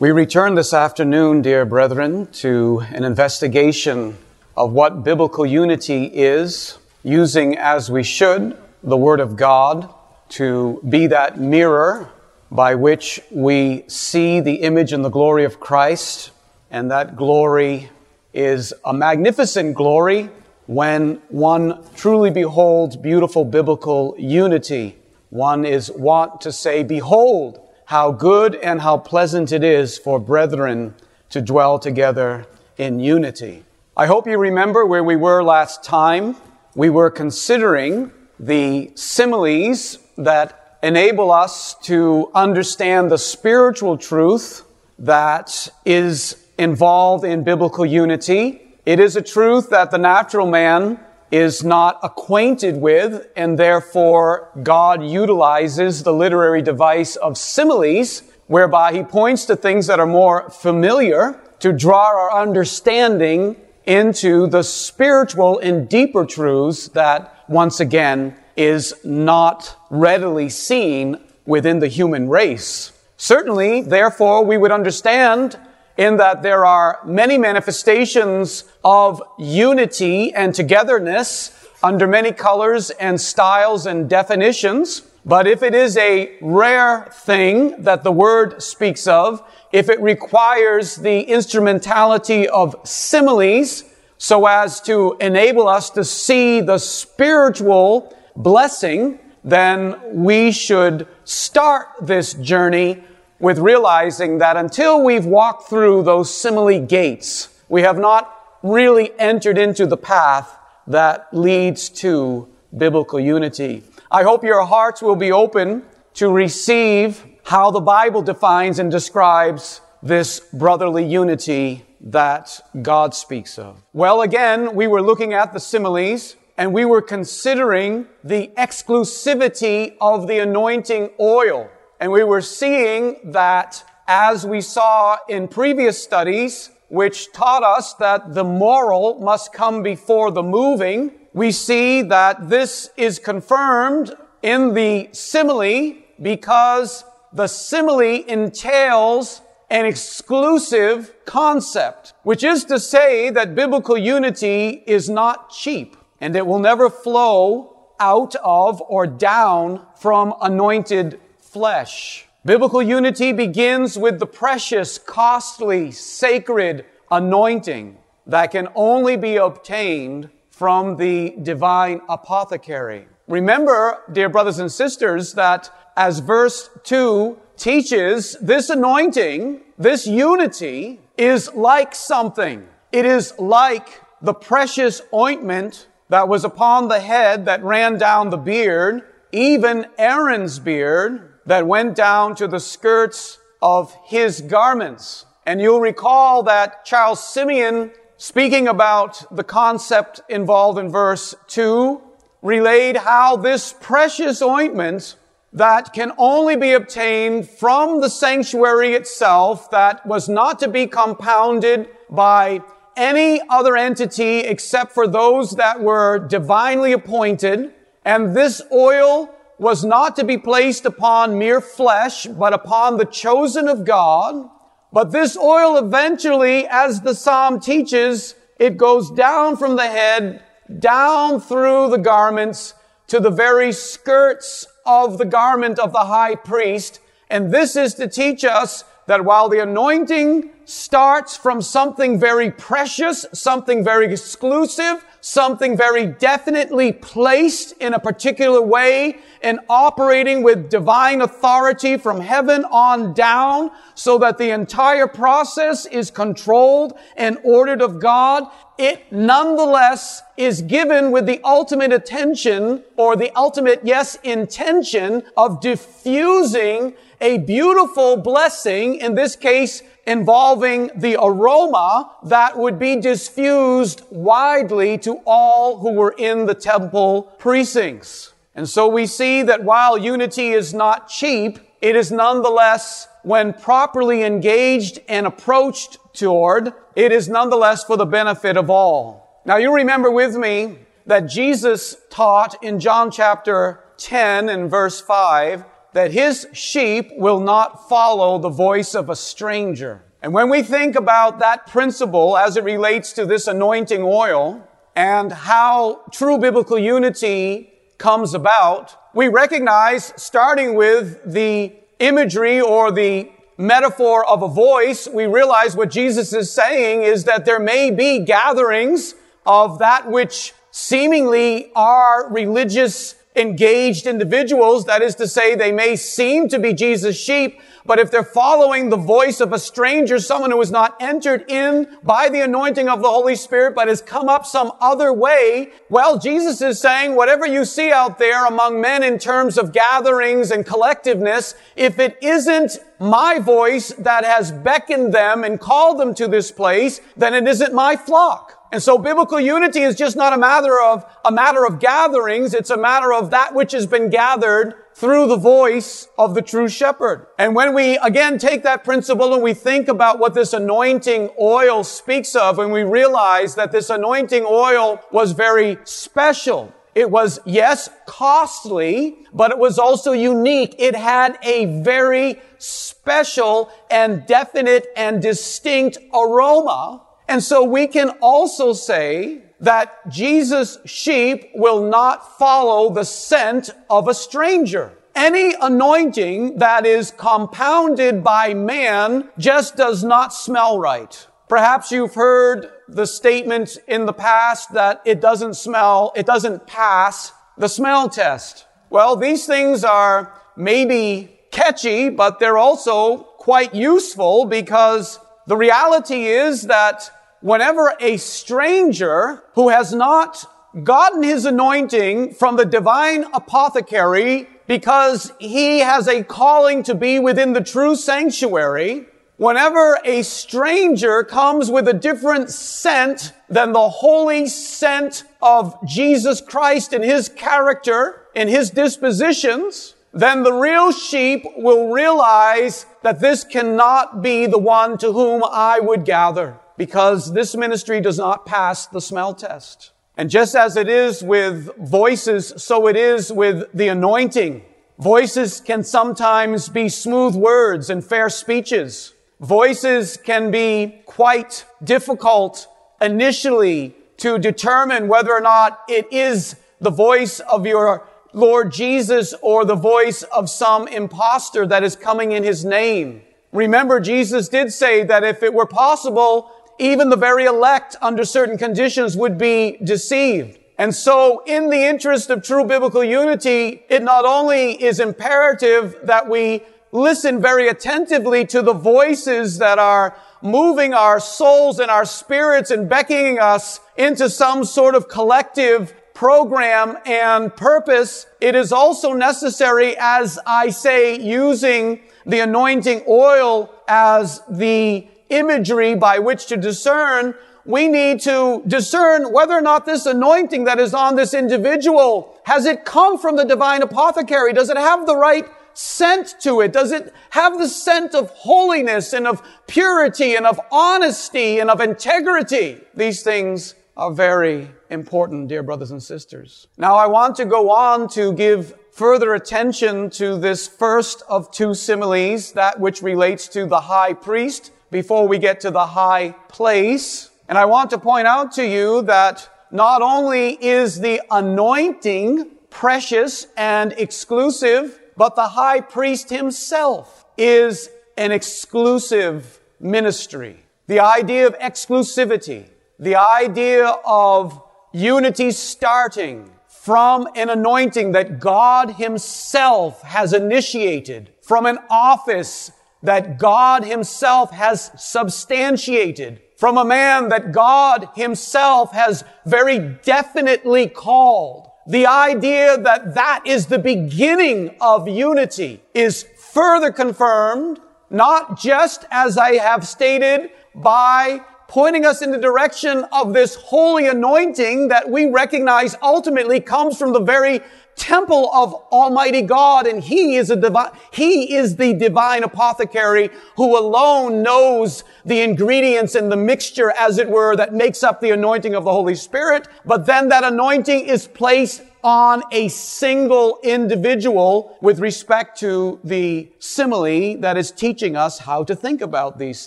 We return this afternoon, dear brethren, to an investigation of what biblical unity is, using as we should the Word of God to be that mirror by which we see the image and the glory of Christ. And that glory is a magnificent glory when one truly beholds beautiful biblical unity. One is wont to say, Behold, how good and how pleasant it is for brethren to dwell together in unity. I hope you remember where we were last time. We were considering the similes that enable us to understand the spiritual truth that is involved in biblical unity. It is a truth that the natural man is not acquainted with, and therefore God utilizes the literary device of similes, whereby he points to things that are more familiar to draw our understanding into the spiritual and deeper truths that, once again, is not readily seen within the human race. Certainly, therefore, we would understand in that there are many manifestations of unity and togetherness under many colors and styles and definitions. But if it is a rare thing that the word speaks of, if it requires the instrumentality of similes so as to enable us to see the spiritual blessing, then we should start this journey with realizing that until we've walked through those simile gates, we have not really entered into the path that leads to biblical unity. I hope your hearts will be open to receive how the Bible defines and describes this brotherly unity that God speaks of. Well, again, we were looking at the similes and we were considering the exclusivity of the anointing oil. And we were seeing that as we saw in previous studies, which taught us that the moral must come before the moving, we see that this is confirmed in the simile because the simile entails an exclusive concept, which is to say that biblical unity is not cheap and it will never flow out of or down from anointed flesh. Biblical unity begins with the precious, costly, sacred anointing that can only be obtained from the divine apothecary. Remember, dear brothers and sisters, that as verse 2 teaches, this anointing, this unity is like something. It is like the precious ointment that was upon the head that ran down the beard, even Aaron's beard, that went down to the skirts of his garments. And you'll recall that Charles Simeon, speaking about the concept involved in verse 2, relayed how this precious ointment that can only be obtained from the sanctuary itself, that was not to be compounded by any other entity except for those that were divinely appointed. And this oil was not to be placed upon mere flesh, but upon the chosen of God. But this oil eventually, as the psalm teaches, it goes down from the head, down through the garments to the very skirts of the garment of the high priest. And this is to teach us that while the anointing starts from something very precious, something very exclusive, something very definitely placed in a particular way and operating with divine authority from heaven on down so that the entire process is controlled and ordered of God, it nonetheless is given with the ultimate attention or the ultimate, yes, intention of diffusing a beautiful blessing, in this case, involving the aroma that would be diffused widely to all who were in the temple precincts. And so we see that while unity is not cheap, it is nonetheless, when properly engaged and approached toward, it is nonetheless for the benefit of all. Now you remember with me that Jesus taught in John chapter 10 and verse 5 that his sheep will not follow the voice of a stranger. And when we think about that principle as it relates to this anointing oil and how true biblical unity comes about, we recognize starting with the imagery or the metaphor of a voice, we realize what Jesus is saying is that there may be gatherings of that which seemingly are religious engaged individuals. That is to say, they may seem to be Jesus' sheep, but if they're following the voice of a stranger, someone who has not entered in by the anointing of the Holy Spirit, but has come up some other way, well, Jesus is saying, whatever you see out there among men in terms of gatherings and collectiveness, if it isn't my voice that has beckoned them and called them to this place, then it isn't my flock. And so biblical unity is just not a matter of, a matter of gatherings. It's a matter of that which has been gathered through the voice of the true shepherd. And when we again take that principle and we think about what this anointing oil speaks of, and we realize that this anointing oil was very special. It was, yes, costly, but it was also unique. It had a very special and definite and distinct aroma and so we can also say that Jesus' sheep will not follow the scent of a stranger. Any anointing that is compounded by man just does not smell right. Perhaps you've heard the statement in the past that it doesn't smell, it doesn't pass the smell test. Well, these things are maybe catchy, but they're also quite useful because the reality is that whenever a stranger who has not gotten his anointing from the divine apothecary because he has a calling to be within the true sanctuary, whenever a stranger comes with a different scent than the holy scent of Jesus Christ and his character and his dispositions, then the real sheep will realize that this cannot be the one to whom I would gather because this ministry does not pass the smell test. And just as it is with voices, so it is with the anointing. Voices can sometimes be smooth words and fair speeches. Voices can be quite difficult initially to determine whether or not it is the voice of your Lord Jesus or the voice of some impostor that is coming in his name. Remember, Jesus did say that if it were possible, even the very elect under certain conditions would be deceived. And so in the interest of true biblical unity, it not only is imperative that we listen very attentively to the voices that are moving our souls and our spirits and beckoning us into some sort of collective program and purpose. It is also necessary, as I say, using the anointing oil as the imagery by which to discern, we need to discern whether or not this anointing that is on this individual, has it come from the divine apothecary? Does it have the right scent to it? Does it have the scent of holiness and of purity and of honesty and of integrity? These things are very important, dear brothers and sisters. Now I want to go on to give further attention to this first of two similes, that which relates to the high priest before we get to the high place. And I want to point out to you that not only is the anointing precious and exclusive, but the high priest himself is an exclusive ministry. The idea of exclusivity, the idea of unity starting from an anointing that God himself has initiated, from an office that God himself has substantiated from a man that God himself has very definitely called. The idea that that is the beginning of unity is further confirmed, not just as I have stated by pointing us in the direction of this holy anointing that we recognize ultimately comes from the very temple of Almighty God and He is a divine, He is the divine apothecary who alone knows the ingredients and the mixture, as it were, that makes up the anointing of the Holy Spirit. But then that anointing is placed on a single individual with respect to the simile that is teaching us how to think about these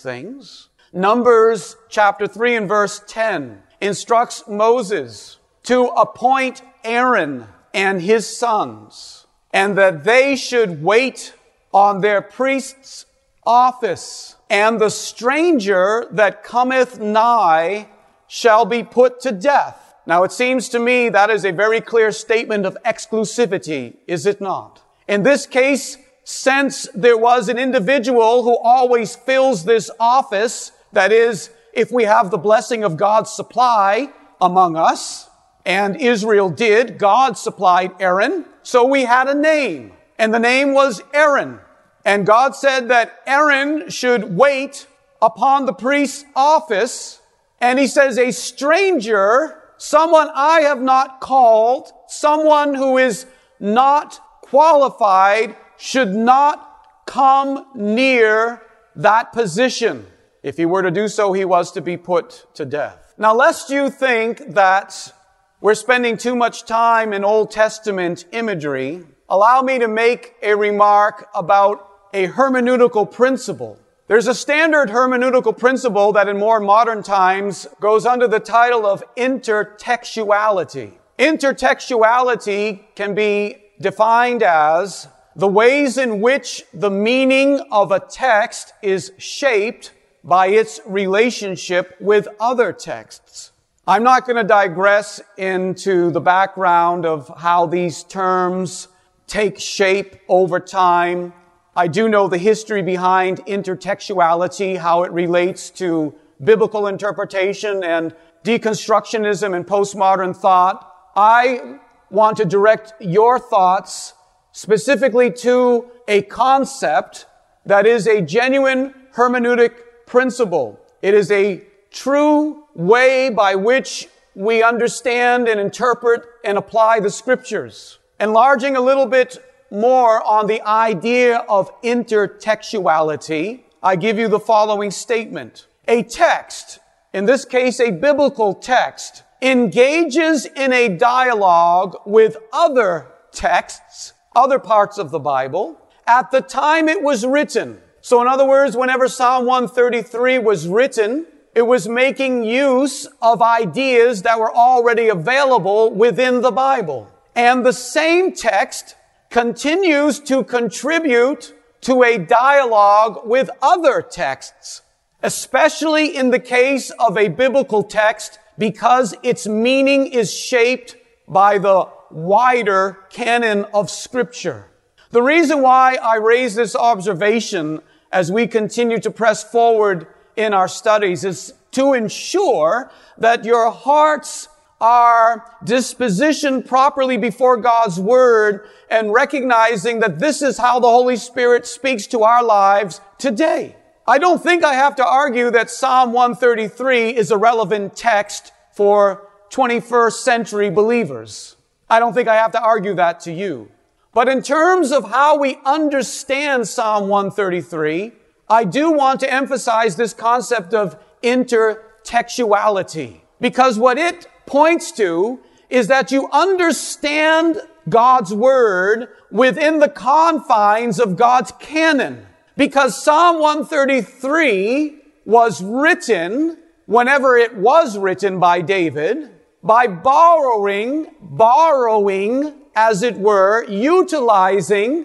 things. Numbers chapter 3 and verse 10 instructs Moses to appoint Aaron and his sons and that they should wait on their priest's office and the stranger that cometh nigh shall be put to death. Now it seems to me that is a very clear statement of exclusivity, is it not? In this case, since there was an individual who always fills this office, that is, if we have the blessing of God's supply among us, and Israel did, God supplied Aaron, so we had a name, and the name was Aaron. And God said that Aaron should wait upon the priest's office, and he says, a stranger someone I have not called, someone who is not qualified should not come near that position. If he were to do so, he was to be put to death. Now, lest you think that we're spending too much time in Old Testament imagery, allow me to make a remark about a hermeneutical principle there's a standard hermeneutical principle that in more modern times goes under the title of intertextuality. Intertextuality can be defined as the ways in which the meaning of a text is shaped by its relationship with other texts. I'm not going to digress into the background of how these terms take shape over time I do know the history behind intertextuality, how it relates to biblical interpretation and deconstructionism and postmodern thought. I want to direct your thoughts specifically to a concept that is a genuine hermeneutic principle. It is a true way by which we understand and interpret and apply the scriptures. Enlarging a little bit more on the idea of intertextuality, I give you the following statement. A text, in this case a biblical text, engages in a dialogue with other texts, other parts of the Bible, at the time it was written. So in other words, whenever Psalm 133 was written, it was making use of ideas that were already available within the Bible. And the same text continues to contribute to a dialogue with other texts, especially in the case of a biblical text because its meaning is shaped by the wider canon of scripture. The reason why I raise this observation as we continue to press forward in our studies is to ensure that your hearts are dispositioned properly before God's Word and recognizing that this is how the Holy Spirit speaks to our lives today. I don't think I have to argue that Psalm 133 is a relevant text for 21st century believers. I don't think I have to argue that to you. But in terms of how we understand Psalm 133, I do want to emphasize this concept of intertextuality. Because what it points to is that you understand God's Word within the confines of God's canon. Because Psalm 133 was written whenever it was written by David by borrowing, borrowing, as it were, utilizing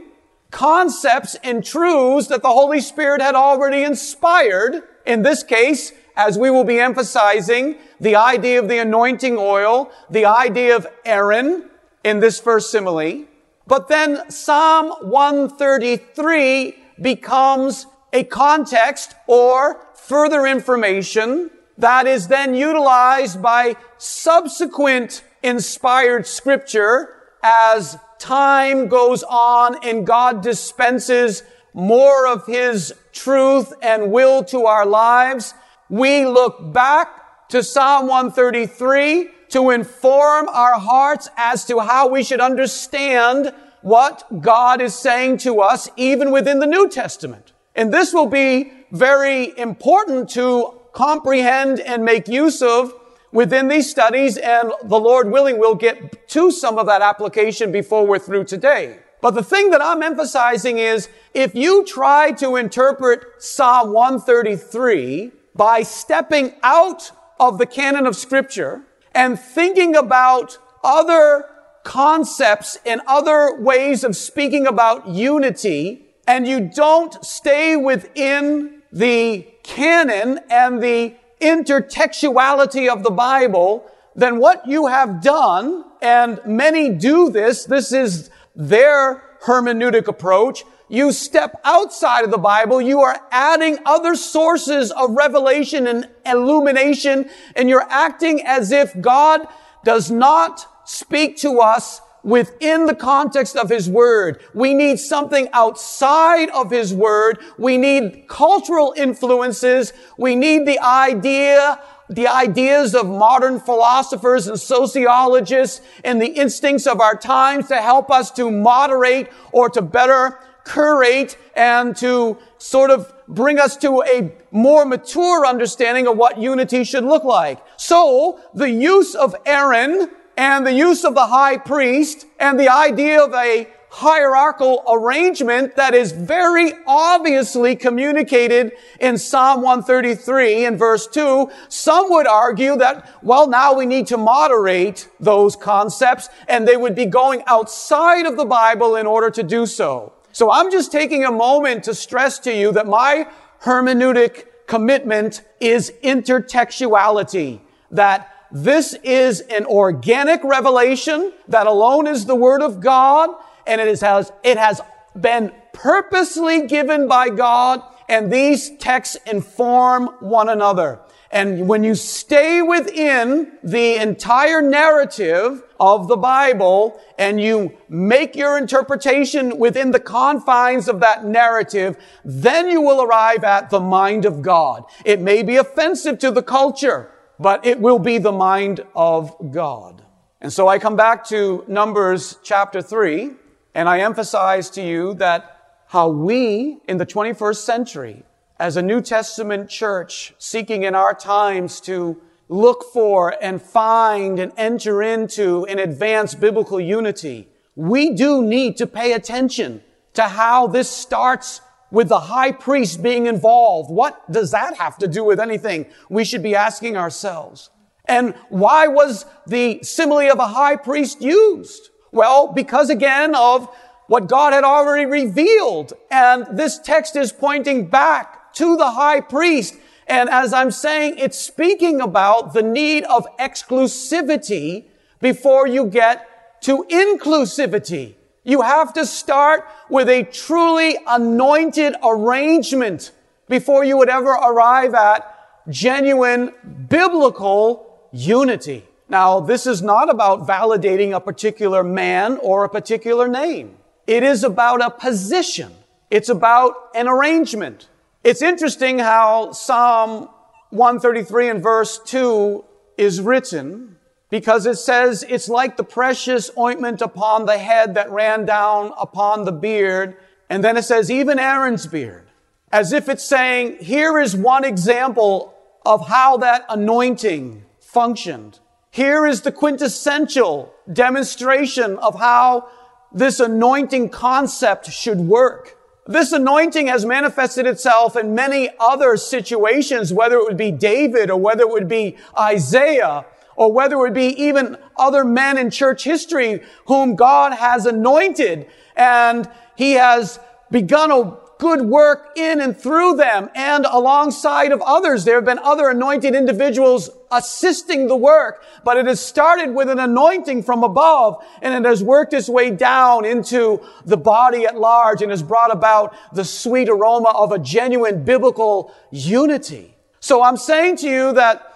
concepts and truths that the Holy Spirit had already inspired. In this case, as we will be emphasizing the idea of the anointing oil, the idea of Aaron in this first simile. But then Psalm 133 becomes a context or further information that is then utilized by subsequent inspired scripture as time goes on and God dispenses more of His truth and will to our lives we look back to Psalm 133 to inform our hearts as to how we should understand what God is saying to us even within the New Testament. And this will be very important to comprehend and make use of within these studies, and the Lord willing, we'll get to some of that application before we're through today. But the thing that I'm emphasizing is if you try to interpret Psalm 133 by stepping out of the canon of scripture and thinking about other concepts and other ways of speaking about unity, and you don't stay within the canon and the intertextuality of the Bible, then what you have done, and many do this, this is their hermeneutic approach, you step outside of the Bible, you are adding other sources of revelation and illumination, and you're acting as if God does not speak to us within the context of His Word. We need something outside of His Word. We need cultural influences. We need the idea the ideas of modern philosophers and sociologists and the instincts of our times to help us to moderate or to better curate and to sort of bring us to a more mature understanding of what unity should look like. So, the use of Aaron and the use of the high priest and the idea of a hierarchical arrangement that is very obviously communicated in Psalm 133 in verse 2. Some would argue that, well, now we need to moderate those concepts and they would be going outside of the Bible in order to do so. So I'm just taking a moment to stress to you that my hermeneutic commitment is intertextuality. That this is an organic revelation that alone is the Word of God, and it has, it has been purposely given by God, and these texts inform one another. And when you stay within the entire narrative of the Bible and you make your interpretation within the confines of that narrative, then you will arrive at the mind of God. It may be offensive to the culture but it will be the mind of God. And so I come back to Numbers chapter 3, and I emphasize to you that how we in the 21st century, as a New Testament church, seeking in our times to look for and find and enter into and advance biblical unity, we do need to pay attention to how this starts with the high priest being involved. What does that have to do with anything? We should be asking ourselves. And why was the simile of a high priest used? Well, because again of what God had already revealed. And this text is pointing back to the high priest. And as I'm saying, it's speaking about the need of exclusivity before you get to inclusivity. You have to start with a truly anointed arrangement before you would ever arrive at genuine biblical unity. Now, this is not about validating a particular man or a particular name. It is about a position. It's about an arrangement. It's interesting how Psalm 133 and verse 2 is written because it says it's like the precious ointment upon the head that ran down upon the beard. And then it says, even Aaron's beard. As if it's saying, here is one example of how that anointing functioned. Here is the quintessential demonstration of how this anointing concept should work. This anointing has manifested itself in many other situations, whether it would be David or whether it would be Isaiah or whether it would be even other men in church history whom God has anointed and he has begun a good work in and through them and alongside of others. There have been other anointed individuals assisting the work, but it has started with an anointing from above and it has worked its way down into the body at large and has brought about the sweet aroma of a genuine biblical unity. So I'm saying to you that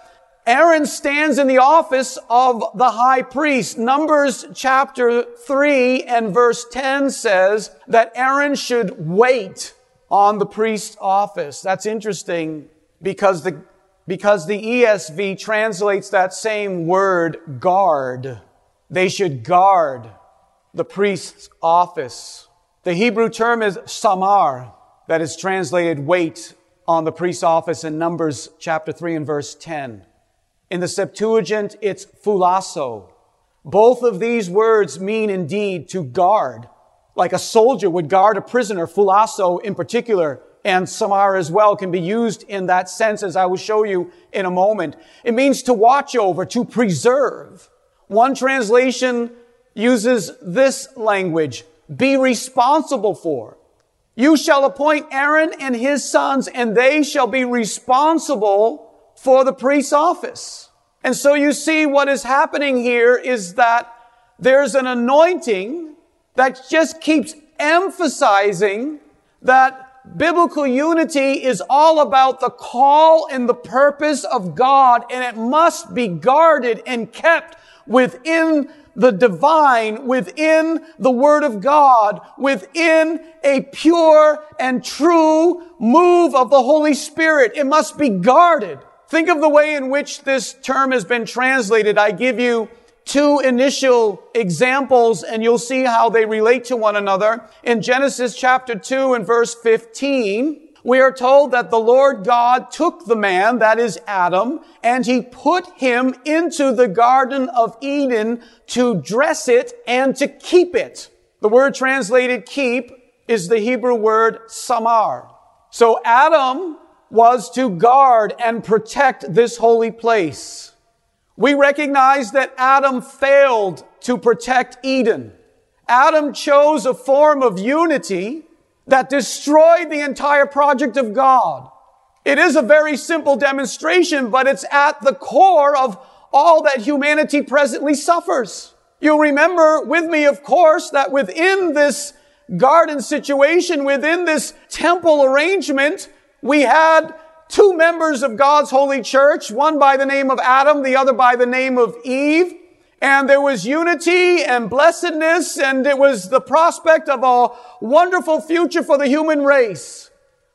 Aaron stands in the office of the high priest. Numbers chapter 3 and verse 10 says that Aaron should wait on the priest's office. That's interesting because the, because the ESV translates that same word guard. They should guard the priest's office. The Hebrew term is samar, that is translated wait on the priest's office in Numbers chapter 3 and verse 10. In the Septuagint, it's phulasso. Both of these words mean indeed to guard, like a soldier would guard a prisoner. Phulasso in particular and samar as well can be used in that sense as I will show you in a moment. It means to watch over, to preserve. One translation uses this language, be responsible for. You shall appoint Aaron and his sons and they shall be responsible for the priest's office. And so you see what is happening here is that there's an anointing that just keeps emphasizing that biblical unity is all about the call and the purpose of God and it must be guarded and kept within the divine, within the Word of God, within a pure and true move of the Holy Spirit. It must be guarded. Think of the way in which this term has been translated. I give you two initial examples and you'll see how they relate to one another. In Genesis chapter 2 and verse 15, we are told that the Lord God took the man, that is Adam, and he put him into the Garden of Eden to dress it and to keep it. The word translated keep is the Hebrew word samar. So Adam was to guard and protect this holy place. We recognize that Adam failed to protect Eden. Adam chose a form of unity that destroyed the entire project of God. It is a very simple demonstration, but it's at the core of all that humanity presently suffers. You'll remember with me, of course, that within this garden situation, within this temple arrangement, we had two members of God's holy church, one by the name of Adam, the other by the name of Eve. And there was unity and blessedness, and it was the prospect of a wonderful future for the human race.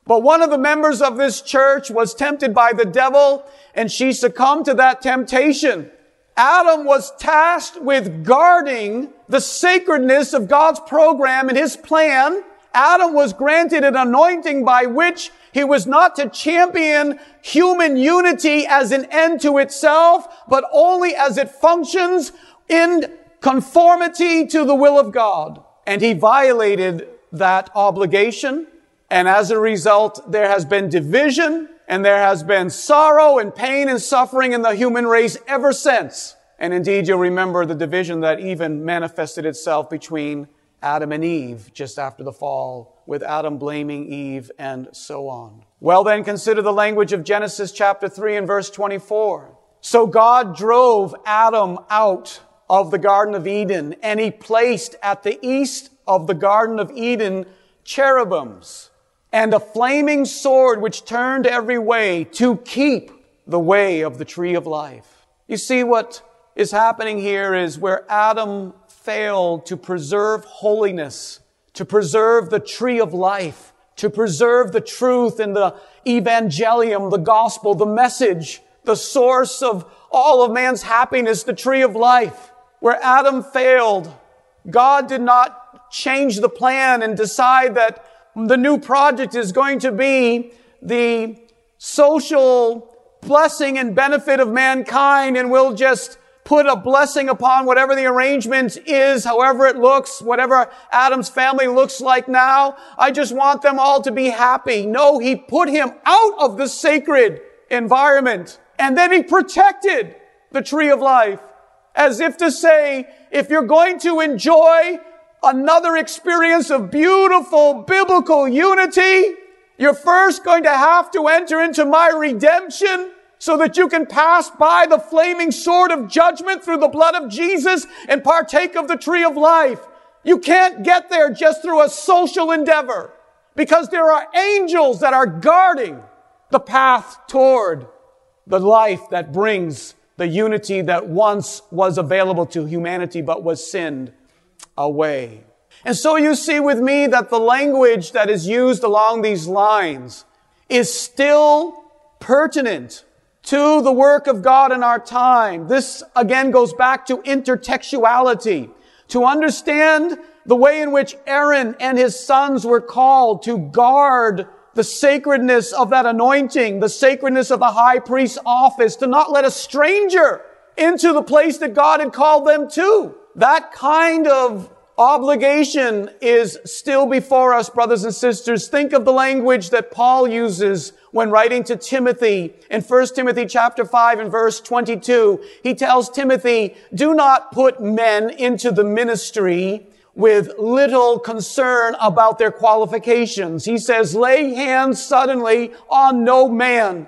But one of the members of this church was tempted by the devil, and she succumbed to that temptation. Adam was tasked with guarding the sacredness of God's program and his plan. Adam was granted an anointing by which he was not to champion human unity as an end to itself, but only as it functions in conformity to the will of God. And he violated that obligation. And as a result, there has been division and there has been sorrow and pain and suffering in the human race ever since. And indeed, you'll remember the division that even manifested itself between Adam and Eve just after the fall with Adam blaming Eve and so on. Well, then consider the language of Genesis chapter 3 and verse 24. So God drove Adam out of the Garden of Eden and he placed at the east of the Garden of Eden cherubims and a flaming sword which turned every way to keep the way of the tree of life. You see what is happening here is where Adam failed to preserve holiness to preserve the tree of life, to preserve the truth in the evangelium, the gospel, the message, the source of all of man's happiness, the tree of life. Where Adam failed, God did not change the plan and decide that the new project is going to be the social blessing and benefit of mankind and we'll just put a blessing upon whatever the arrangement is, however it looks, whatever Adam's family looks like now. I just want them all to be happy. No, he put him out of the sacred environment and then he protected the tree of life as if to say, if you're going to enjoy another experience of beautiful biblical unity, you're first going to have to enter into my redemption so that you can pass by the flaming sword of judgment through the blood of Jesus and partake of the tree of life. You can't get there just through a social endeavor because there are angels that are guarding the path toward the life that brings the unity that once was available to humanity but was sinned away. And so you see with me that the language that is used along these lines is still pertinent to the work of God in our time. This again goes back to intertextuality. To understand the way in which Aaron and his sons were called to guard the sacredness of that anointing, the sacredness of the high priest's office, to not let a stranger into the place that God had called them to. That kind of obligation is still before us, brothers and sisters. Think of the language that Paul uses when writing to Timothy in 1 Timothy chapter 5 and verse 22. He tells Timothy, do not put men into the ministry with little concern about their qualifications. He says, lay hands suddenly on no man,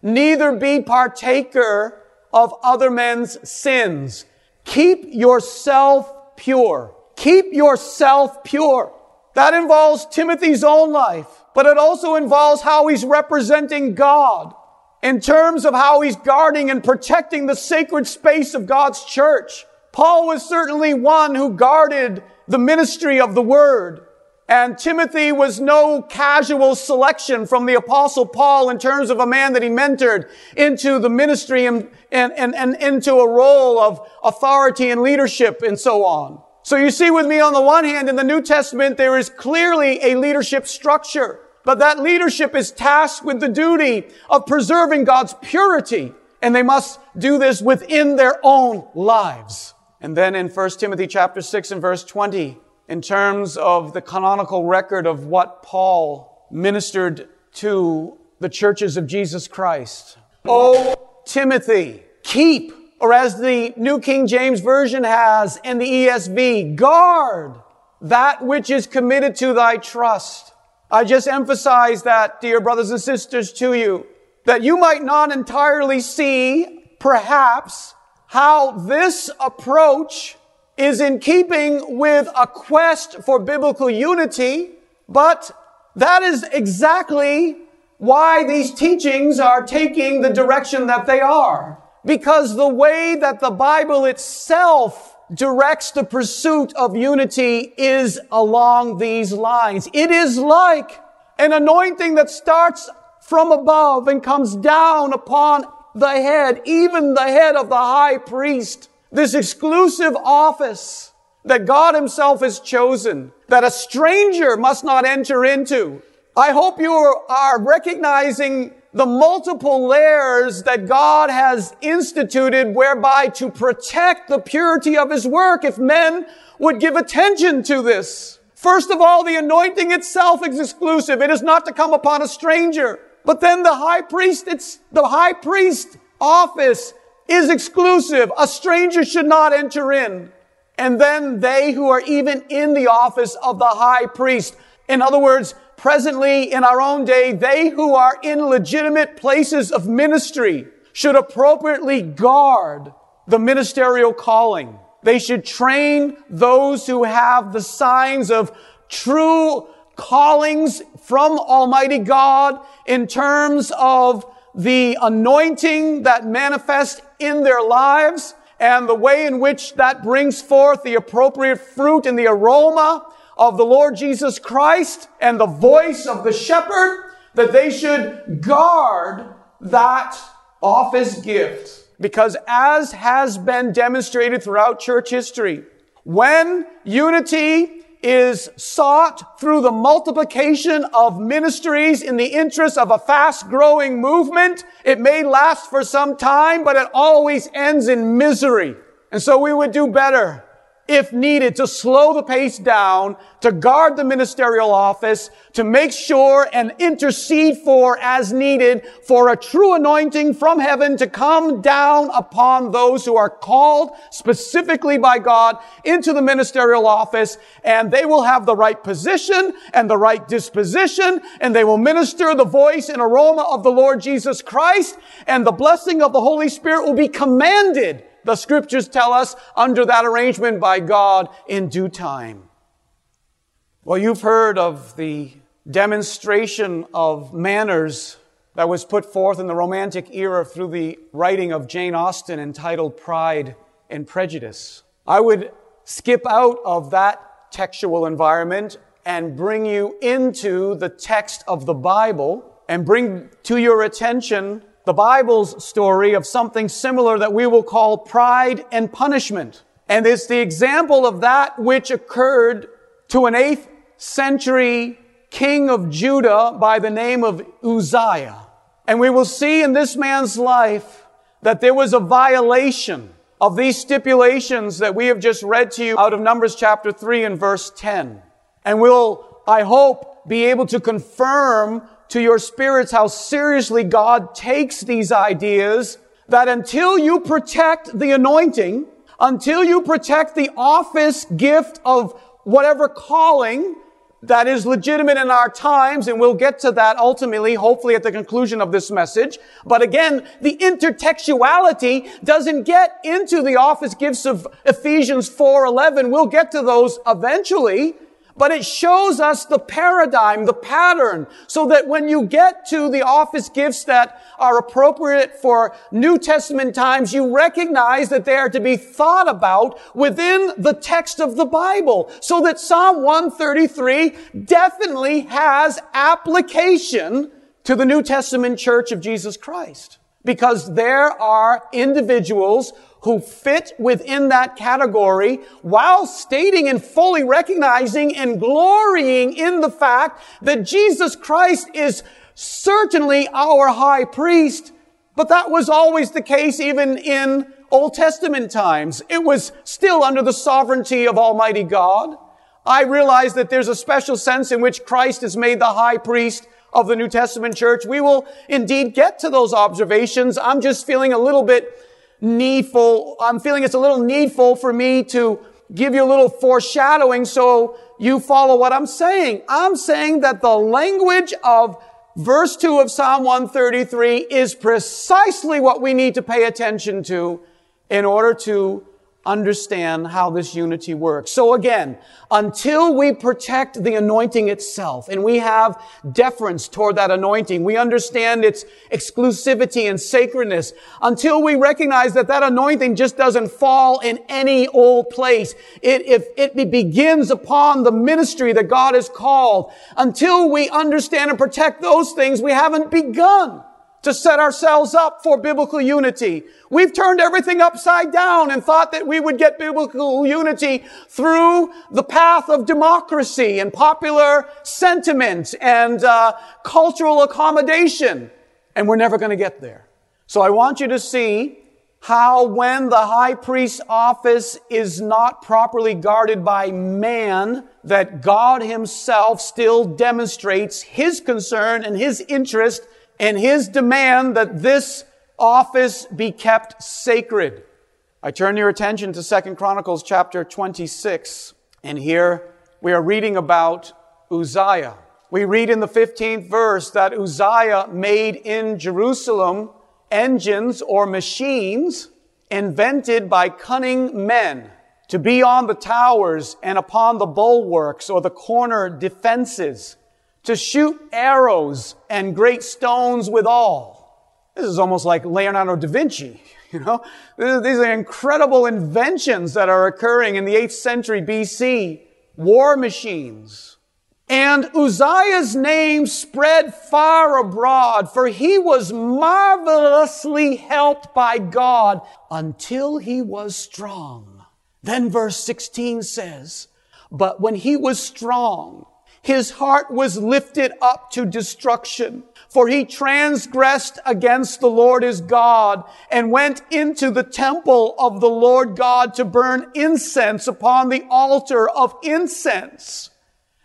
neither be partaker of other men's sins. Keep yourself pure. Keep yourself pure. That involves Timothy's own life, but it also involves how he's representing God in terms of how he's guarding and protecting the sacred space of God's church. Paul was certainly one who guarded the ministry of the word. And Timothy was no casual selection from the apostle Paul in terms of a man that he mentored into the ministry and, and, and, and into a role of authority and leadership and so on. So you see with me on the one hand, in the New Testament, there is clearly a leadership structure. But that leadership is tasked with the duty of preserving God's purity. And they must do this within their own lives. And then in 1 Timothy chapter 6 and verse 20, in terms of the canonical record of what Paul ministered to the churches of Jesus Christ. O Timothy, keep or as the New King James Version has and the ESV, guard that which is committed to thy trust. I just emphasize that, dear brothers and sisters, to you, that you might not entirely see, perhaps, how this approach is in keeping with a quest for biblical unity, but that is exactly why these teachings are taking the direction that they are. Because the way that the Bible itself directs the pursuit of unity is along these lines. It is like an anointing that starts from above and comes down upon the head, even the head of the high priest. This exclusive office that God himself has chosen, that a stranger must not enter into. I hope you are recognizing the multiple layers that God has instituted whereby to protect the purity of His work if men would give attention to this. First of all, the anointing itself is exclusive. It is not to come upon a stranger. But then the high priest, it's the high priest office is exclusive. A stranger should not enter in. And then they who are even in the office of the high priest. In other words, presently in our own day, they who are in legitimate places of ministry should appropriately guard the ministerial calling. They should train those who have the signs of true callings from Almighty God in terms of the anointing that manifests in their lives and the way in which that brings forth the appropriate fruit and the aroma of the Lord Jesus Christ and the voice of the shepherd, that they should guard that office gift. Because as has been demonstrated throughout church history, when unity is sought through the multiplication of ministries in the interest of a fast growing movement, it may last for some time, but it always ends in misery. And so we would do better if needed, to slow the pace down, to guard the ministerial office, to make sure and intercede for as needed for a true anointing from heaven to come down upon those who are called specifically by God into the ministerial office and they will have the right position and the right disposition and they will minister the voice and aroma of the Lord Jesus Christ and the blessing of the Holy Spirit will be commanded the scriptures tell us, under that arrangement by God in due time. Well, you've heard of the demonstration of manners that was put forth in the Romantic era through the writing of Jane Austen entitled Pride and Prejudice. I would skip out of that textual environment and bring you into the text of the Bible and bring to your attention the Bible's story of something similar that we will call pride and punishment. And it's the example of that which occurred to an 8th century king of Judah by the name of Uzziah. And we will see in this man's life that there was a violation of these stipulations that we have just read to you out of Numbers chapter 3 and verse 10. And we'll, I hope, be able to confirm to your spirits how seriously God takes these ideas that until you protect the anointing, until you protect the office gift of whatever calling that is legitimate in our times, and we'll get to that ultimately, hopefully at the conclusion of this message. But again, the intertextuality doesn't get into the office gifts of Ephesians 4.11. We'll get to those eventually. But it shows us the paradigm, the pattern, so that when you get to the office gifts that are appropriate for New Testament times, you recognize that they are to be thought about within the text of the Bible. So that Psalm 133 definitely has application to the New Testament church of Jesus Christ. Because there are individuals who fit within that category while stating and fully recognizing and glorying in the fact that Jesus Christ is certainly our high priest, but that was always the case even in Old Testament times. It was still under the sovereignty of Almighty God. I realize that there's a special sense in which Christ is made the high priest of the New Testament church. We will indeed get to those observations. I'm just feeling a little bit needful. I'm feeling it's a little needful for me to give you a little foreshadowing so you follow what I'm saying. I'm saying that the language of verse 2 of Psalm 133 is precisely what we need to pay attention to in order to understand how this unity works. So again, until we protect the anointing itself and we have deference toward that anointing, we understand its exclusivity and sacredness, until we recognize that that anointing just doesn't fall in any old place. It, if it begins upon the ministry that God has called, until we understand and protect those things, we haven't begun to set ourselves up for biblical unity. We've turned everything upside down and thought that we would get biblical unity through the path of democracy and popular sentiment and uh, cultural accommodation. And we're never going to get there. So I want you to see how when the high priest's office is not properly guarded by man, that God himself still demonstrates his concern and his interest and his demand that this office be kept sacred. I turn your attention to Second Chronicles chapter 26, and here we are reading about Uzziah. We read in the 15th verse that Uzziah made in Jerusalem engines or machines invented by cunning men to be on the towers and upon the bulwarks or the corner defenses to shoot arrows and great stones withal. This is almost like Leonardo da Vinci, you know? These are incredible inventions that are occurring in the 8th century BC. War machines. And Uzziah's name spread far abroad, for he was marvelously helped by God until he was strong. Then verse 16 says, But when he was strong, his heart was lifted up to destruction, for he transgressed against the Lord his God and went into the temple of the Lord God to burn incense upon the altar of incense.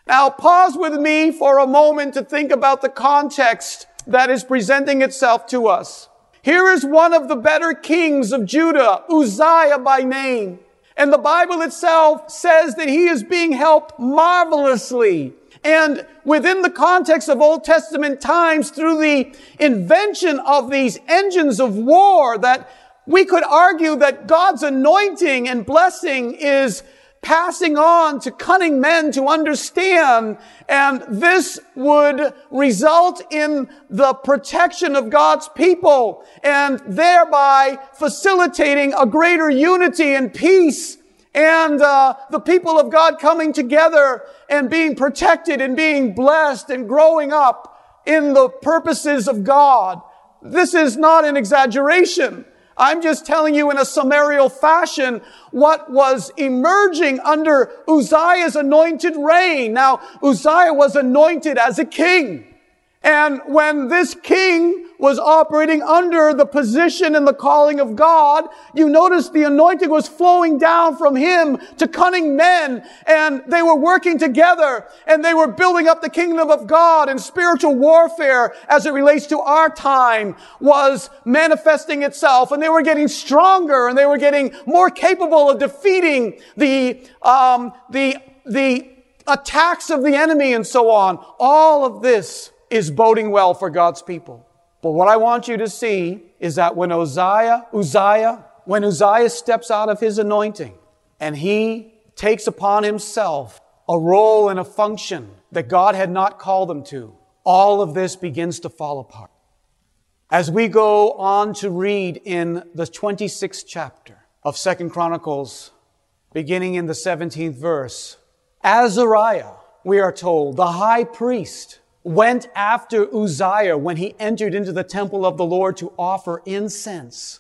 Now pause with me for a moment to think about the context that is presenting itself to us. Here is one of the better kings of Judah, Uzziah by name. And the Bible itself says that he is being helped marvelously and within the context of Old Testament times, through the invention of these engines of war, that we could argue that God's anointing and blessing is passing on to cunning men to understand. And this would result in the protection of God's people and thereby facilitating a greater unity and peace and uh, the people of God coming together and being protected and being blessed and growing up in the purposes of God. This is not an exaggeration. I'm just telling you in a summarial fashion what was emerging under Uzziah's anointed reign. Now, Uzziah was anointed as a king. And when this king was operating under the position and the calling of God, you notice the anointing was flowing down from him to cunning men and they were working together and they were building up the kingdom of God and spiritual warfare as it relates to our time was manifesting itself and they were getting stronger and they were getting more capable of defeating the, um, the, the attacks of the enemy and so on. All of this is boding well for God's people. But what I want you to see is that when Uzziah, Uzziah, when Uzziah steps out of his anointing and he takes upon himself a role and a function that God had not called him to, all of this begins to fall apart. As we go on to read in the 26th chapter of Second Chronicles, beginning in the 17th verse, Azariah, we are told, the high priest, went after Uzziah when he entered into the temple of the Lord to offer incense.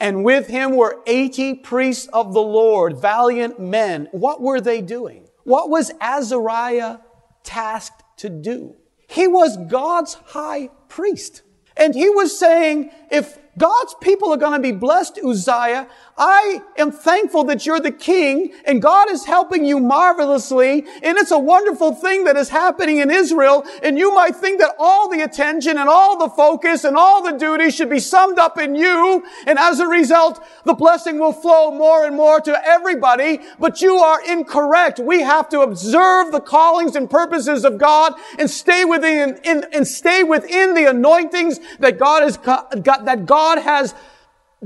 And with him were 80 priests of the Lord, valiant men. What were they doing? What was Azariah tasked to do? He was God's high priest. And he was saying, if God's people are going to be blessed, Uzziah. I am thankful that you're the king and God is helping you marvelously. And it's a wonderful thing that is happening in Israel. And you might think that all the attention and all the focus and all the duty should be summed up in you. And as a result, the blessing will flow more and more to everybody. But you are incorrect. We have to observe the callings and purposes of God and stay within, in, and stay within the anointings that God has that God God has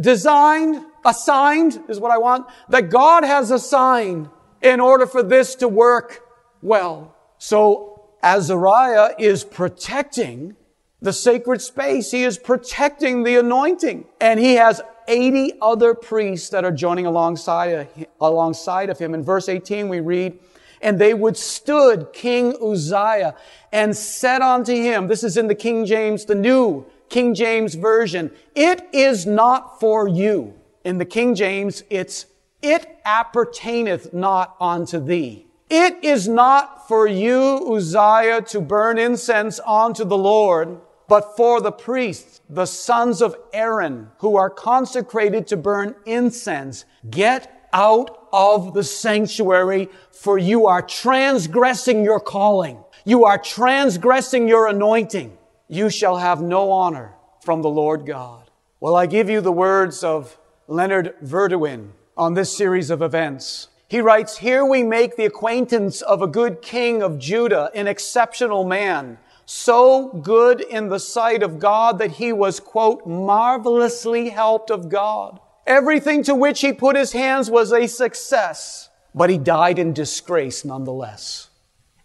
designed, assigned is what I want, that God has assigned in order for this to work well. So Azariah is protecting the sacred space. He is protecting the anointing. And he has 80 other priests that are joining alongside, alongside of him. In verse 18 we read, and they withstood King Uzziah and said unto him, this is in the King James, the new King James Version, it is not for you. In the King James, it's, it appertaineth not unto thee. It is not for you, Uzziah, to burn incense unto the Lord, but for the priests, the sons of Aaron, who are consecrated to burn incense. Get out of the sanctuary, for you are transgressing your calling. You are transgressing your anointing you shall have no honor from the Lord God. Well, I give you the words of Leonard Verduin on this series of events. He writes, Here we make the acquaintance of a good king of Judah, an exceptional man, so good in the sight of God that he was, quote, marvelously helped of God. Everything to which he put his hands was a success, but he died in disgrace nonetheless,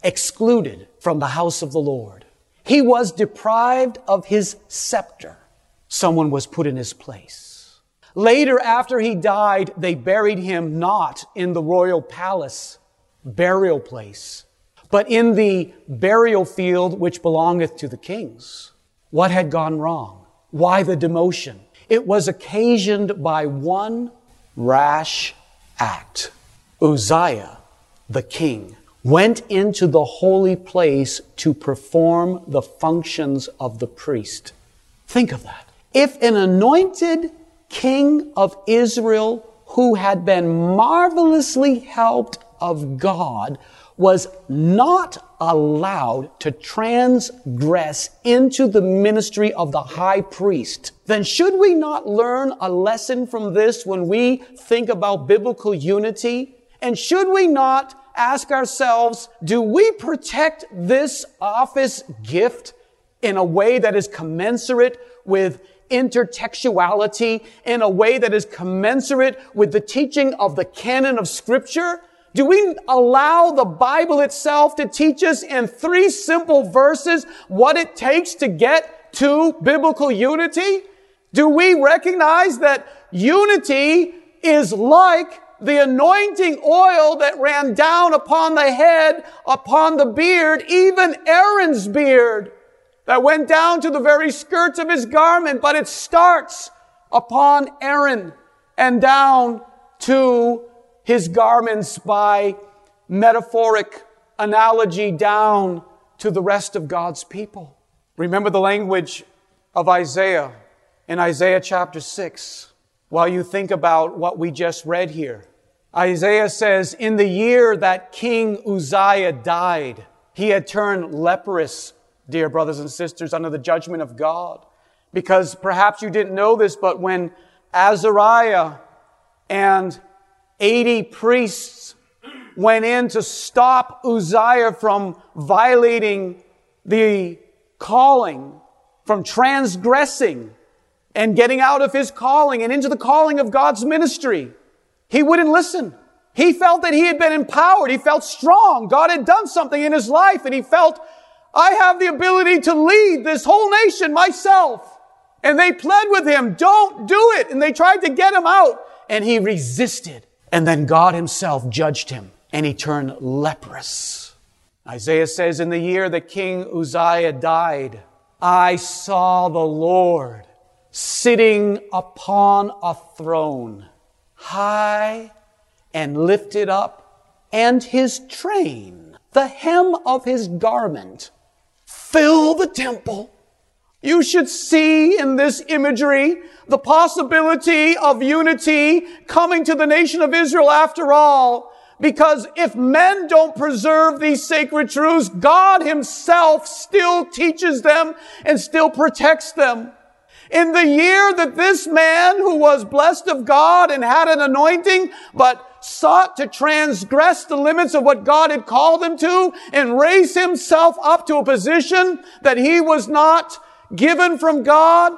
excluded from the house of the Lord. He was deprived of his scepter. Someone was put in his place. Later, after he died, they buried him not in the royal palace burial place, but in the burial field which belongeth to the kings. What had gone wrong? Why the demotion? It was occasioned by one rash act. Uzziah, the king, went into the holy place to perform the functions of the priest. Think of that. If an anointed king of Israel who had been marvelously helped of God was not allowed to transgress into the ministry of the high priest, then should we not learn a lesson from this when we think about biblical unity? And should we not ask ourselves, do we protect this office gift in a way that is commensurate with intertextuality, in a way that is commensurate with the teaching of the canon of scripture? Do we allow the Bible itself to teach us in three simple verses what it takes to get to biblical unity? Do we recognize that unity is like the anointing oil that ran down upon the head, upon the beard, even Aaron's beard, that went down to the very skirts of his garment, but it starts upon Aaron and down to his garments by metaphoric analogy down to the rest of God's people. Remember the language of Isaiah in Isaiah chapter 6 while you think about what we just read here. Isaiah says, in the year that King Uzziah died, he had turned leprous, dear brothers and sisters, under the judgment of God. Because perhaps you didn't know this, but when Azariah and 80 priests went in to stop Uzziah from violating the calling, from transgressing and getting out of his calling and into the calling of God's ministry. He wouldn't listen. He felt that he had been empowered. He felt strong. God had done something in his life and he felt, I have the ability to lead this whole nation myself. And they pled with him, don't do it. And they tried to get him out and he resisted. And then God himself judged him and he turned leprous. Isaiah says, in the year that King Uzziah died, I saw the Lord sitting upon a throne, high and lifted up, and his train, the hem of his garment, fill the temple. You should see in this imagery the possibility of unity coming to the nation of Israel after all. Because if men don't preserve these sacred truths, God himself still teaches them and still protects them. In the year that this man who was blessed of God and had an anointing, but sought to transgress the limits of what God had called him to and raise himself up to a position that he was not given from God,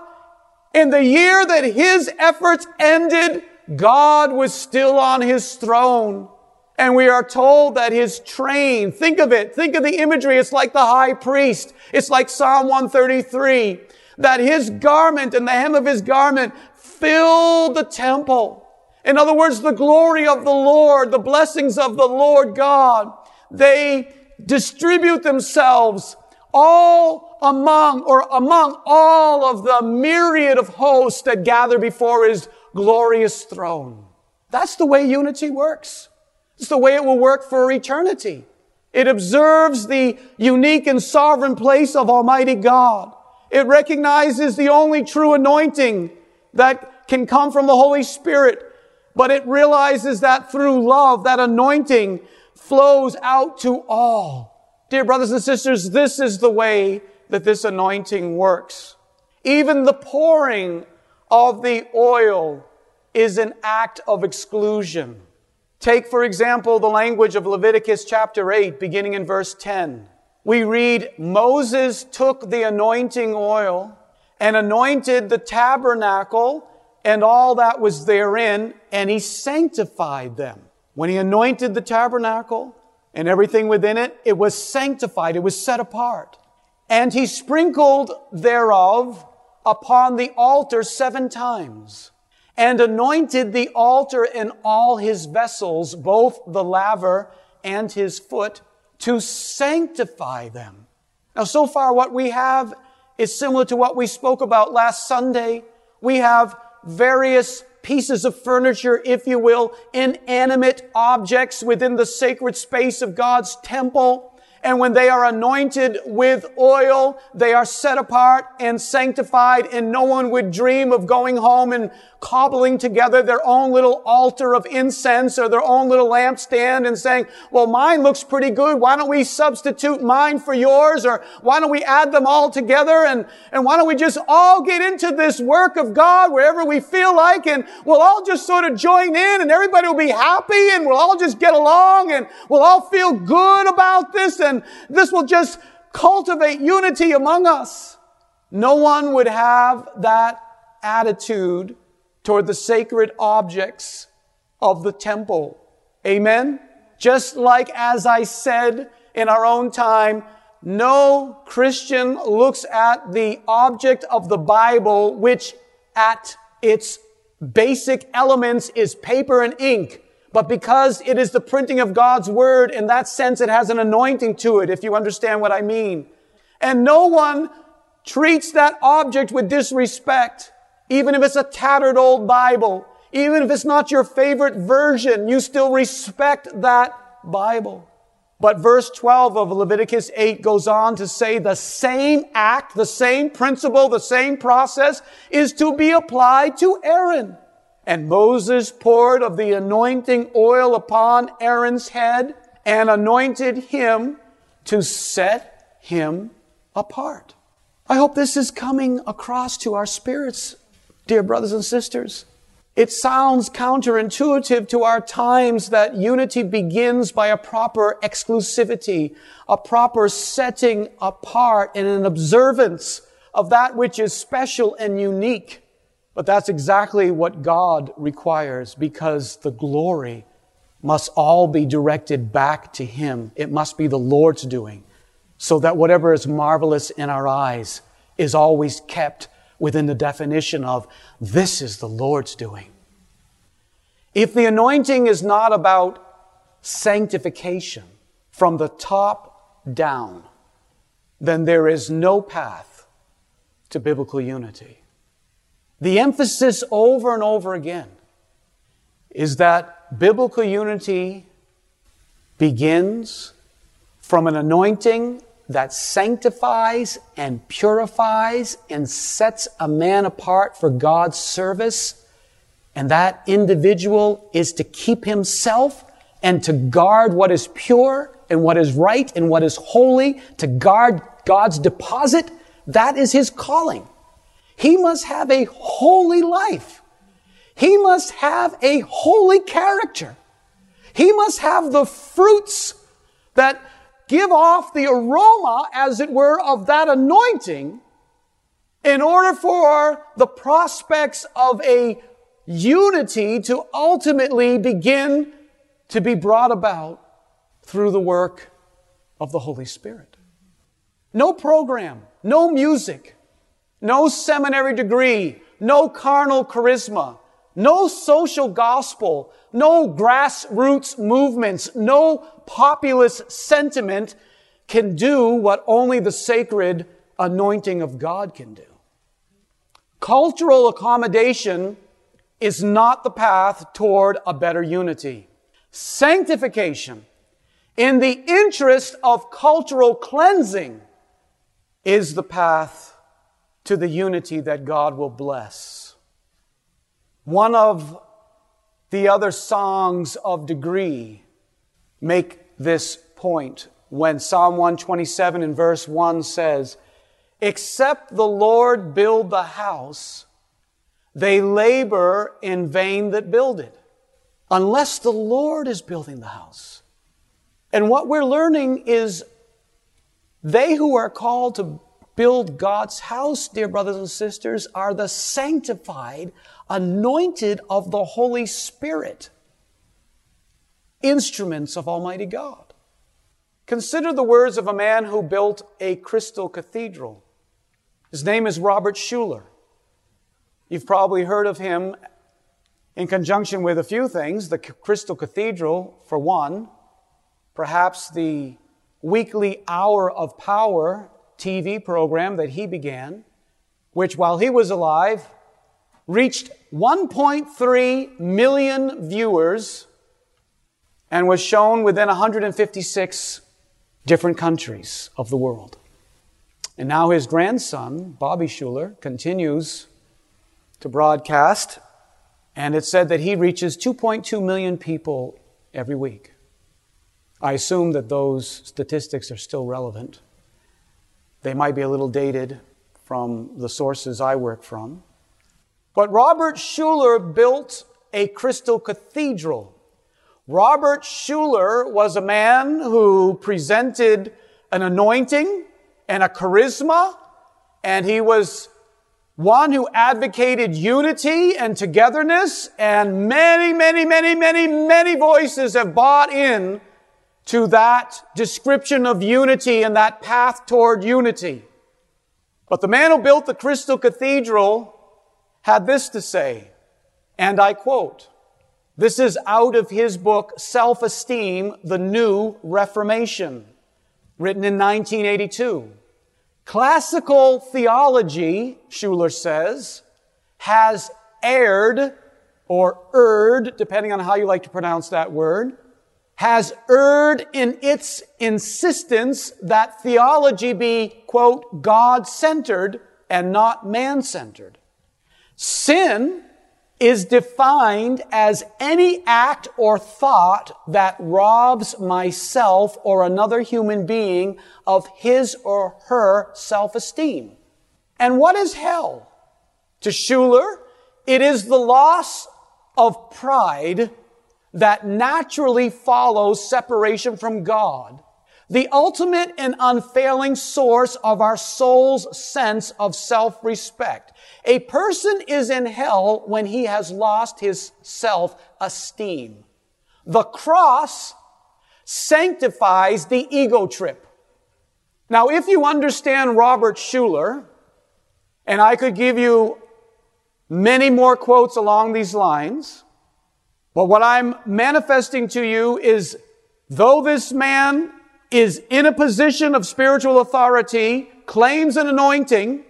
in the year that his efforts ended, God was still on his throne. And we are told that his train, think of it, think of the imagery, it's like the high priest. It's like Psalm 133 that his garment and the hem of his garment filled the temple. In other words, the glory of the Lord, the blessings of the Lord God, they distribute themselves all among or among all of the myriad of hosts that gather before his glorious throne. That's the way unity works. It's the way it will work for eternity. It observes the unique and sovereign place of Almighty God. It recognizes the only true anointing that can come from the Holy Spirit. But it realizes that through love, that anointing flows out to all. Dear brothers and sisters, this is the way that this anointing works. Even the pouring of the oil is an act of exclusion. Take, for example, the language of Leviticus chapter 8, beginning in verse 10 we read Moses took the anointing oil and anointed the tabernacle and all that was therein, and he sanctified them. When he anointed the tabernacle and everything within it, it was sanctified, it was set apart. And he sprinkled thereof upon the altar seven times, and anointed the altar and all his vessels, both the laver and his foot, to sanctify them. Now, so far, what we have is similar to what we spoke about last Sunday. We have various pieces of furniture, if you will, inanimate objects within the sacred space of God's temple. And when they are anointed with oil, they are set apart and sanctified and no one would dream of going home and cobbling together their own little altar of incense or their own little lampstand and saying, well, mine looks pretty good. Why don't we substitute mine for yours? Or why don't we add them all together? And, and why don't we just all get into this work of God wherever we feel like and we'll all just sort of join in and everybody will be happy and we'll all just get along and we'll all feel good about this this will just cultivate unity among us. No one would have that attitude toward the sacred objects of the temple. Amen? Just like as I said in our own time, no Christian looks at the object of the Bible, which at its basic elements is paper and ink, but because it is the printing of God's word, in that sense, it has an anointing to it, if you understand what I mean. And no one treats that object with disrespect. Even if it's a tattered old Bible, even if it's not your favorite version, you still respect that Bible. But verse 12 of Leviticus 8 goes on to say the same act, the same principle, the same process is to be applied to Aaron. And Moses poured of the anointing oil upon Aaron's head and anointed him to set him apart. I hope this is coming across to our spirits, dear brothers and sisters. It sounds counterintuitive to our times that unity begins by a proper exclusivity, a proper setting apart and an observance of that which is special and unique. But that's exactly what God requires because the glory must all be directed back to Him. It must be the Lord's doing so that whatever is marvelous in our eyes is always kept within the definition of this is the Lord's doing. If the anointing is not about sanctification from the top down, then there is no path to biblical unity. The emphasis over and over again is that biblical unity begins from an anointing that sanctifies and purifies and sets a man apart for God's service. And that individual is to keep himself and to guard what is pure and what is right and what is holy, to guard God's deposit. That is his calling. He must have a holy life. He must have a holy character. He must have the fruits that give off the aroma, as it were, of that anointing in order for the prospects of a unity to ultimately begin to be brought about through the work of the Holy Spirit. No program, no music, no seminary degree, no carnal charisma, no social gospel, no grassroots movements, no populist sentiment can do what only the sacred anointing of God can do. Cultural accommodation is not the path toward a better unity. Sanctification, in the interest of cultural cleansing, is the path to the unity that God will bless. One of the other songs of degree make this point when Psalm 127 in verse 1 says, Except the Lord build the house, they labor in vain that build it. Unless the Lord is building the house. And what we're learning is they who are called to build God's house, dear brothers and sisters, are the sanctified, anointed of the Holy Spirit, instruments of Almighty God. Consider the words of a man who built a crystal cathedral. His name is Robert Schuller. You've probably heard of him in conjunction with a few things the Crystal Cathedral, for one, perhaps the weekly Hour of Power TV program that he began, which while he was alive reached 1.3 million viewers and was shown within 156 different countries of the world. And now his grandson, Bobby Schuller, continues to broadcast, and it's said that he reaches 2.2 million people every week. I assume that those statistics are still relevant. They might be a little dated from the sources I work from. But Robert Schuller built a crystal cathedral. Robert Schuller was a man who presented an anointing and a charisma, and he was one who advocated unity and togetherness, and many, many, many, many, many voices have bought in to that description of unity and that path toward unity. But the man who built the Crystal Cathedral had this to say, and I quote, this is out of his book, Self-Esteem, The New Reformation, written in 1982. Classical theology, Schuller says, has erred or erred, depending on how you like to pronounce that word, has erred in its insistence that theology be, quote, God-centered and not man-centered. Sin is defined as any act or thought that robs myself or another human being of his or her self-esteem. And what is hell? To Schuller, it is the loss of pride that naturally follows separation from God, the ultimate and unfailing source of our soul's sense of self-respect. A person is in hell when he has lost his self-esteem. The cross sanctifies the ego trip. Now, if you understand Robert Schuller, and I could give you many more quotes along these lines, but what I'm manifesting to you is though this man is in a position of spiritual authority, claims an anointing,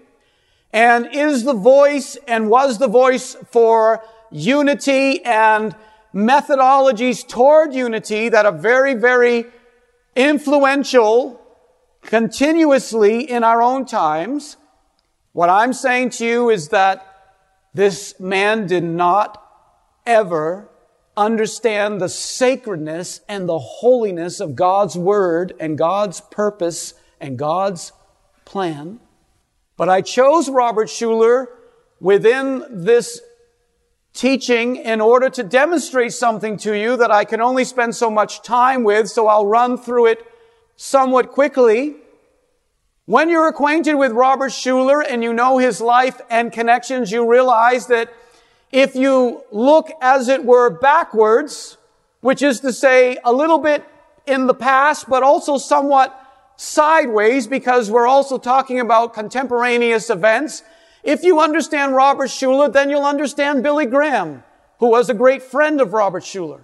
and is the voice and was the voice for unity and methodologies toward unity that are very, very influential continuously in our own times. What I'm saying to you is that this man did not ever understand the sacredness and the holiness of God's word and God's purpose and God's plan. But I chose Robert Schuller within this teaching in order to demonstrate something to you that I can only spend so much time with, so I'll run through it somewhat quickly. When you're acquainted with Robert Schuller and you know his life and connections, you realize that if you look as it were backwards, which is to say a little bit in the past, but also somewhat sideways because we're also talking about contemporaneous events. If you understand Robert Schuller, then you'll understand Billy Graham, who was a great friend of Robert Schuller.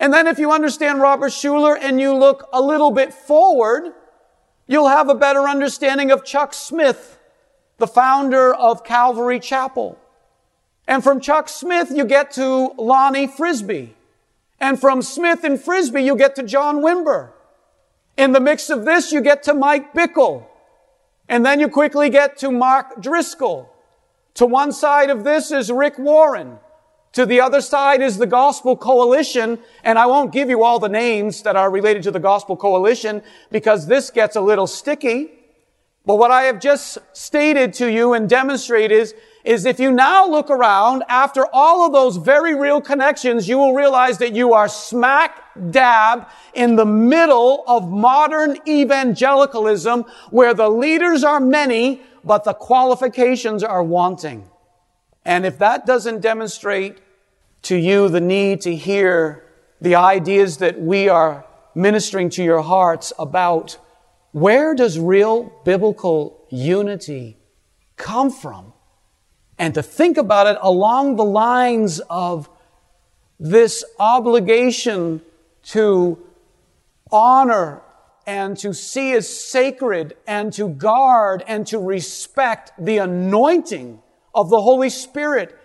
And then if you understand Robert Schuller and you look a little bit forward, you'll have a better understanding of Chuck Smith, the founder of Calvary Chapel. And from Chuck Smith, you get to Lonnie Frisbee. And from Smith and Frisbee, you get to John Wimber. In the mix of this, you get to Mike Bickle. And then you quickly get to Mark Driscoll. To one side of this is Rick Warren. To the other side is the Gospel Coalition, and I won't give you all the names that are related to the Gospel Coalition because this gets a little sticky. But what I have just stated to you and demonstrated is is if you now look around after all of those very real connections, you will realize that you are smack dab in the middle of modern evangelicalism where the leaders are many, but the qualifications are wanting. And if that doesn't demonstrate to you the need to hear the ideas that we are ministering to your hearts about where does real biblical unity come from? and to think about it along the lines of this obligation to honor and to see as sacred and to guard and to respect the anointing of the Holy Spirit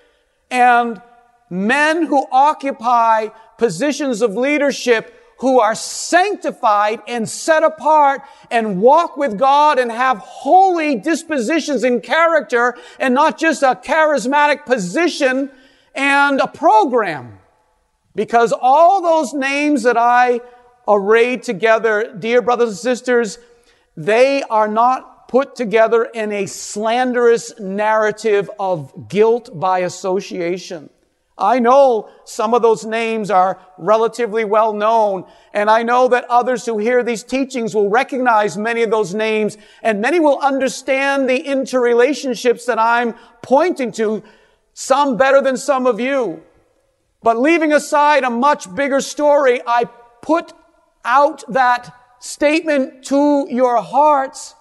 and men who occupy positions of leadership who are sanctified and set apart and walk with God and have holy dispositions and character and not just a charismatic position and a program. Because all those names that I arrayed together, dear brothers and sisters, they are not put together in a slanderous narrative of guilt by association. I know some of those names are relatively well known, and I know that others who hear these teachings will recognize many of those names, and many will understand the interrelationships that I'm pointing to, some better than some of you. But leaving aside a much bigger story, I put out that statement to your hearts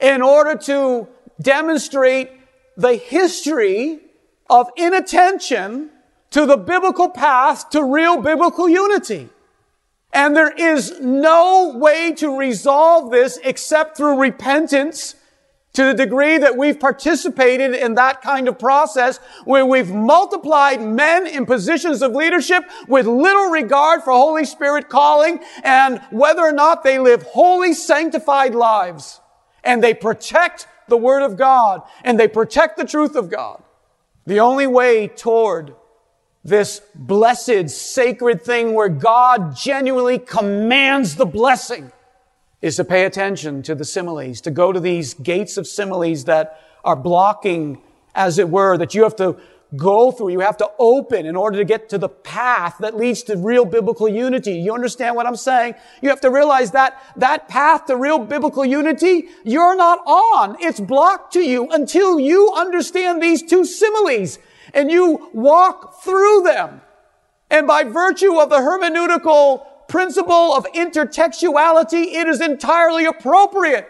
in order to demonstrate the history of inattention to the biblical path to real biblical unity. And there is no way to resolve this except through repentance to the degree that we've participated in that kind of process where we've multiplied men in positions of leadership with little regard for Holy Spirit calling and whether or not they live holy, sanctified lives and they protect the Word of God and they protect the truth of God. The only way toward this blessed, sacred thing where God genuinely commands the blessing is to pay attention to the similes, to go to these gates of similes that are blocking, as it were, that you have to go through, you have to open in order to get to the path that leads to real biblical unity. You understand what I'm saying? You have to realize that that path to real biblical unity, you're not on. It's blocked to you until you understand these two similes and you walk through them. And by virtue of the hermeneutical principle of intertextuality, it is entirely appropriate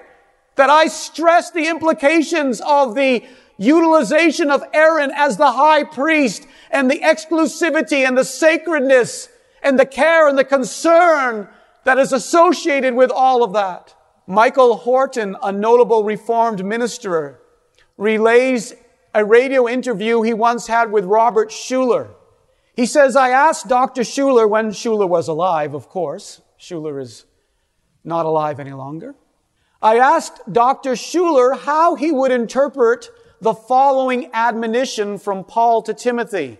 that I stress the implications of the utilization of Aaron as the high priest and the exclusivity and the sacredness and the care and the concern that is associated with all of that. Michael Horton, a notable Reformed minister, relays a radio interview he once had with Robert Schuller. He says, I asked Dr. Schuller when Schuller was alive, of course. Schuller is not alive any longer. I asked Dr. Schuller how he would interpret the following admonition from Paul to Timothy.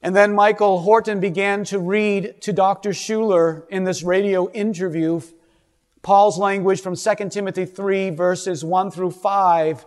And then Michael Horton began to read to Dr. Schuller in this radio interview Paul's language from 2 Timothy 3 verses 1 through 5.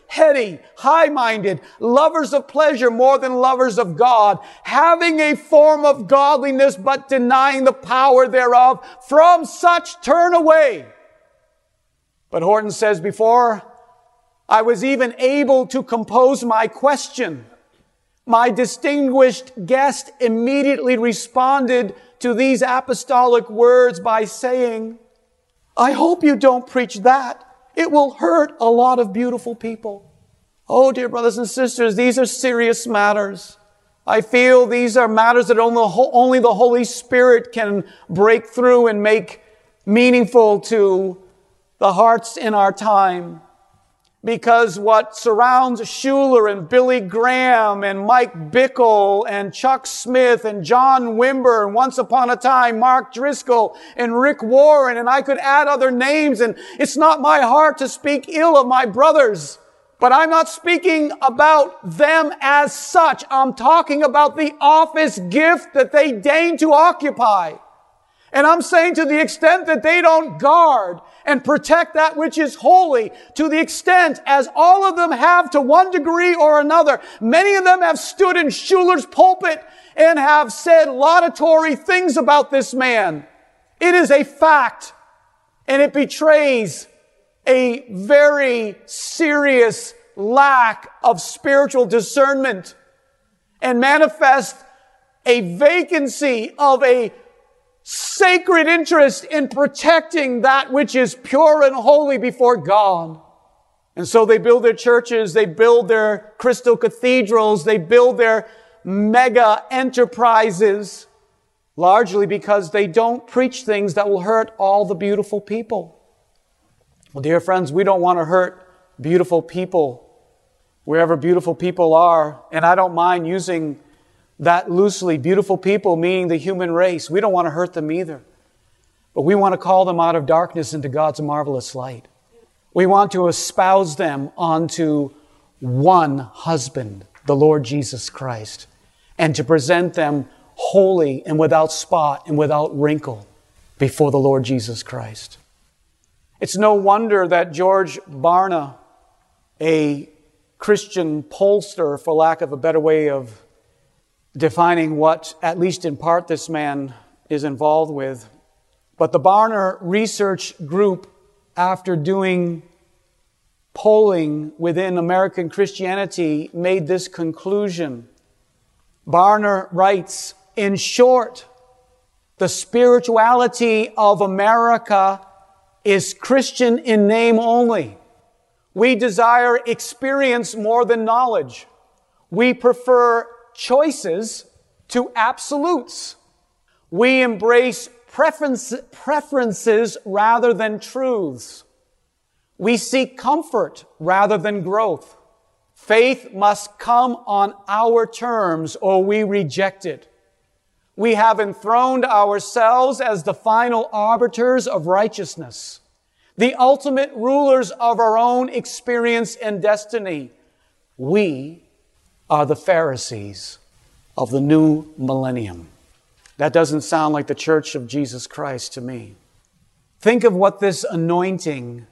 heady, high-minded, lovers of pleasure more than lovers of God, having a form of godliness but denying the power thereof. From such turn away. But Horton says, before I was even able to compose my question. My distinguished guest immediately responded to these apostolic words by saying, I hope you don't preach that. It will hurt a lot of beautiful people. Oh, dear brothers and sisters, these are serious matters. I feel these are matters that only the Holy Spirit can break through and make meaningful to the hearts in our time because what surrounds Schuller and Billy Graham and Mike Bickle and Chuck Smith and John Wimber and once upon a time Mark Driscoll and Rick Warren and I could add other names and it's not my heart to speak ill of my brothers. But I'm not speaking about them as such. I'm talking about the office gift that they deign to occupy. And I'm saying to the extent that they don't guard and protect that which is holy, to the extent as all of them have to one degree or another, many of them have stood in Schuller's pulpit and have said laudatory things about this man. It is a fact and it betrays a very serious lack of spiritual discernment and manifests a vacancy of a sacred interest in protecting that which is pure and holy before God. And so they build their churches, they build their crystal cathedrals, they build their mega enterprises, largely because they don't preach things that will hurt all the beautiful people. Well, dear friends, we don't want to hurt beautiful people wherever beautiful people are. And I don't mind using that loosely. Beautiful people, meaning the human race. We don't want to hurt them either. But we want to call them out of darkness into God's marvelous light. We want to espouse them onto one husband, the Lord Jesus Christ, and to present them holy and without spot and without wrinkle before the Lord Jesus Christ. It's no wonder that George Barna, a Christian pollster, for lack of a better way of defining what, at least in part, this man is involved with. But the Barna Research Group, after doing polling within American Christianity, made this conclusion. Barna writes, in short, the spirituality of America is Christian in name only. We desire experience more than knowledge. We prefer choices to absolutes. We embrace preference, preferences rather than truths. We seek comfort rather than growth. Faith must come on our terms or we reject it. We have enthroned ourselves as the final arbiters of righteousness, the ultimate rulers of our own experience and destiny. We are the Pharisees of the new millennium. That doesn't sound like the church of Jesus Christ to me. Think of what this anointing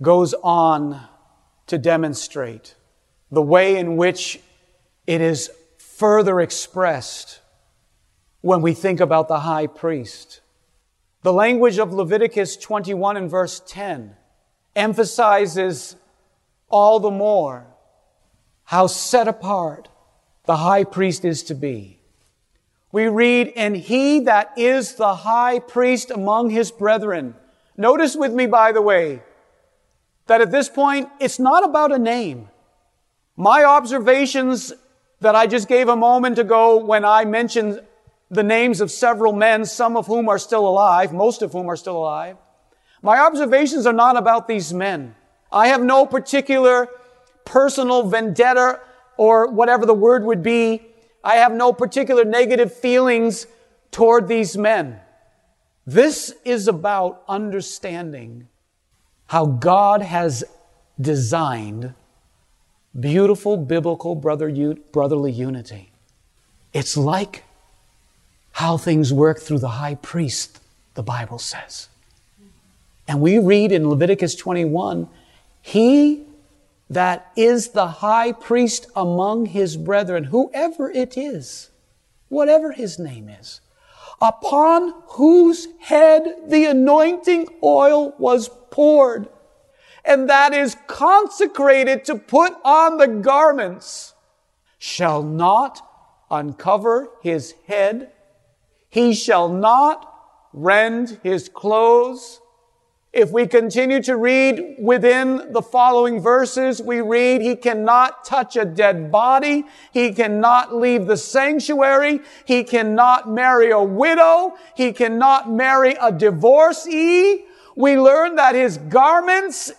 goes on to demonstrate, the way in which it is further expressed when we think about the high priest. The language of Leviticus 21 and verse 10 emphasizes all the more how set apart the high priest is to be. We read, and he that is the high priest among his brethren. Notice with me, by the way, that at this point, it's not about a name. My observations that I just gave a moment ago when I mentioned the names of several men, some of whom are still alive, most of whom are still alive. My observations are not about these men. I have no particular personal vendetta or whatever the word would be. I have no particular negative feelings toward these men. This is about understanding how God has designed beautiful biblical brother, brotherly unity. It's like how things work through the high priest, the Bible says. And we read in Leviticus 21, he that is the high priest among his brethren, whoever it is, whatever his name is, upon whose head the anointing oil was poured, and that is consecrated to put on the garments, shall not uncover his head, he shall not rend his clothes, if we continue to read within the following verses, we read, He cannot touch a dead body. He cannot leave the sanctuary. He cannot marry a widow. He cannot marry a divorcee. We learn that His garments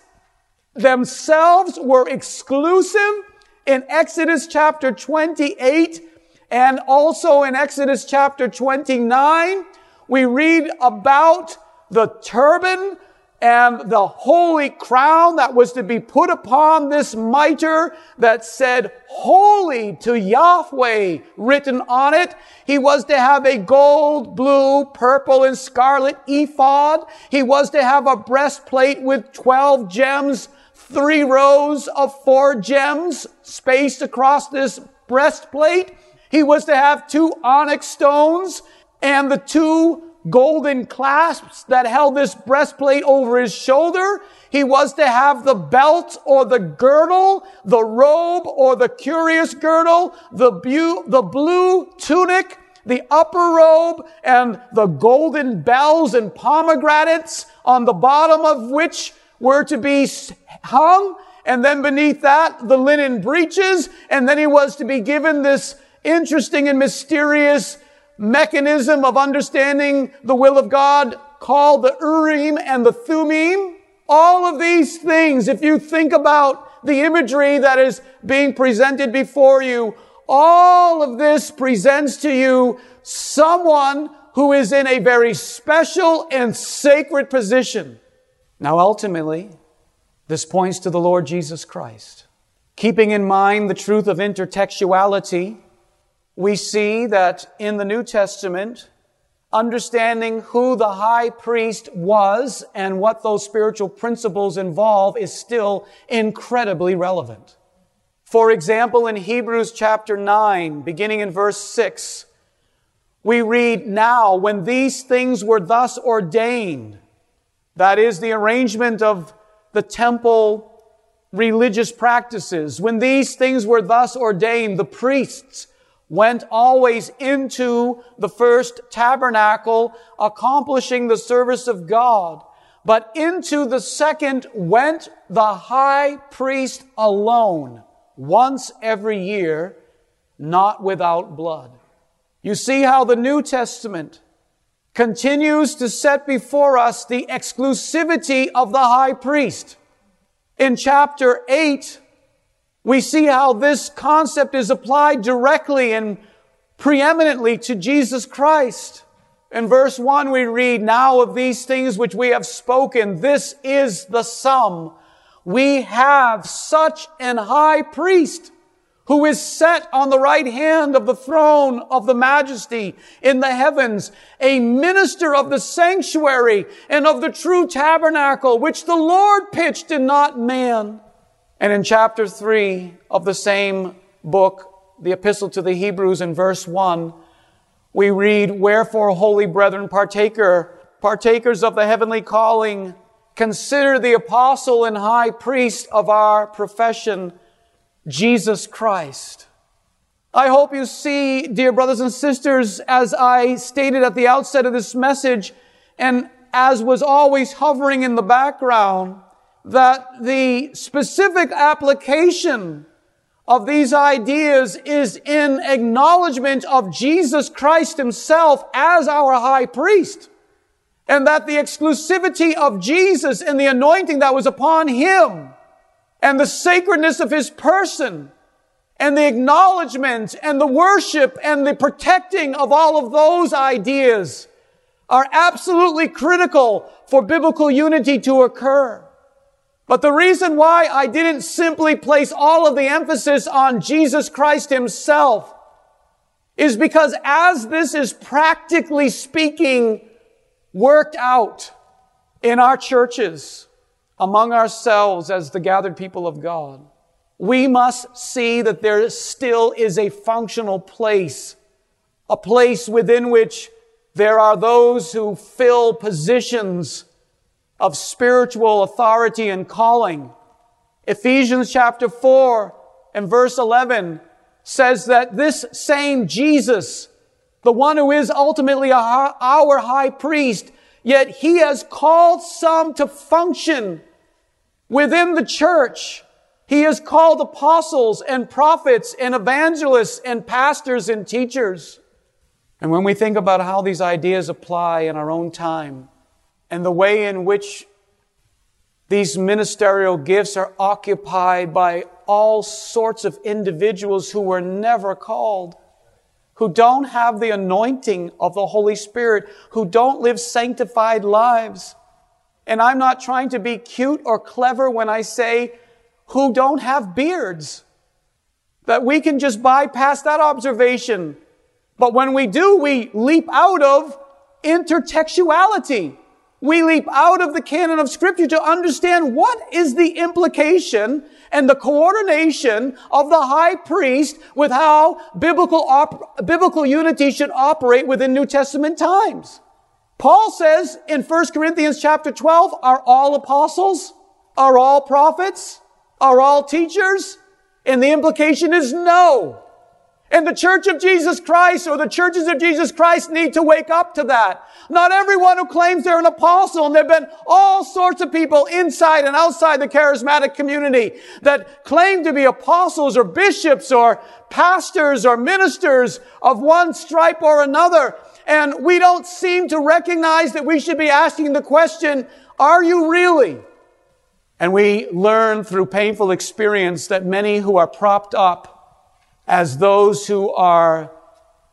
themselves were exclusive in Exodus chapter 28 and also in Exodus chapter 29. We read about the turban and the holy crown that was to be put upon this mitre that said holy to Yahweh written on it. He was to have a gold, blue, purple, and scarlet ephod. He was to have a breastplate with 12 gems, three rows of four gems spaced across this breastplate. He was to have two onyx stones and the two golden clasps that held this breastplate over his shoulder. He was to have the belt or the girdle, the robe or the curious girdle, the, bu- the blue tunic, the upper robe, and the golden bells and pomegranates on the bottom of which were to be hung. And then beneath that, the linen breeches. And then he was to be given this interesting and mysterious mechanism of understanding the will of God called the Urim and the Thummim. All of these things, if you think about the imagery that is being presented before you, all of this presents to you someone who is in a very special and sacred position. Now, ultimately, this points to the Lord Jesus Christ. Keeping in mind the truth of intertextuality, we see that in the New Testament, understanding who the high priest was and what those spiritual principles involve is still incredibly relevant. For example, in Hebrews chapter 9, beginning in verse 6, we read, Now, when these things were thus ordained, that is the arrangement of the temple religious practices, when these things were thus ordained, the priests went always into the first tabernacle, accomplishing the service of God. But into the second went the high priest alone, once every year, not without blood. You see how the New Testament continues to set before us the exclusivity of the high priest. In chapter 8, we see how this concept is applied directly and preeminently to Jesus Christ. In verse 1 we read, Now of these things which we have spoken, this is the sum. We have such an high priest who is set on the right hand of the throne of the majesty in the heavens, a minister of the sanctuary and of the true tabernacle, which the Lord pitched and not man. And in chapter 3 of the same book, the epistle to the Hebrews in verse 1, we read, Wherefore, holy brethren, partaker, partakers of the heavenly calling, consider the apostle and high priest of our profession, Jesus Christ. I hope you see, dear brothers and sisters, as I stated at the outset of this message, and as was always hovering in the background, that the specific application of these ideas is in acknowledgement of Jesus Christ himself as our high priest. And that the exclusivity of Jesus and the anointing that was upon him and the sacredness of his person and the acknowledgement and the worship and the protecting of all of those ideas are absolutely critical for biblical unity to occur. But the reason why I didn't simply place all of the emphasis on Jesus Christ himself is because as this is practically speaking worked out in our churches, among ourselves as the gathered people of God, we must see that there still is a functional place, a place within which there are those who fill positions of spiritual authority and calling. Ephesians chapter 4 and verse 11 says that this same Jesus, the one who is ultimately our high priest, yet he has called some to function within the church. He has called apostles and prophets and evangelists and pastors and teachers. And when we think about how these ideas apply in our own time, and the way in which these ministerial gifts are occupied by all sorts of individuals who were never called, who don't have the anointing of the Holy Spirit, who don't live sanctified lives. And I'm not trying to be cute or clever when I say who don't have beards. That we can just bypass that observation. But when we do, we leap out of intertextuality we leap out of the canon of scripture to understand what is the implication and the coordination of the high priest with how biblical, op- biblical unity should operate within New Testament times. Paul says in 1 Corinthians chapter 12, are all apostles? Are all prophets? Are all teachers? And the implication is no. And the church of Jesus Christ or the churches of Jesus Christ need to wake up to that. Not everyone who claims they're an apostle, and there have been all sorts of people inside and outside the charismatic community that claim to be apostles or bishops or pastors or ministers of one stripe or another. And we don't seem to recognize that we should be asking the question, are you really? And we learn through painful experience that many who are propped up as those who are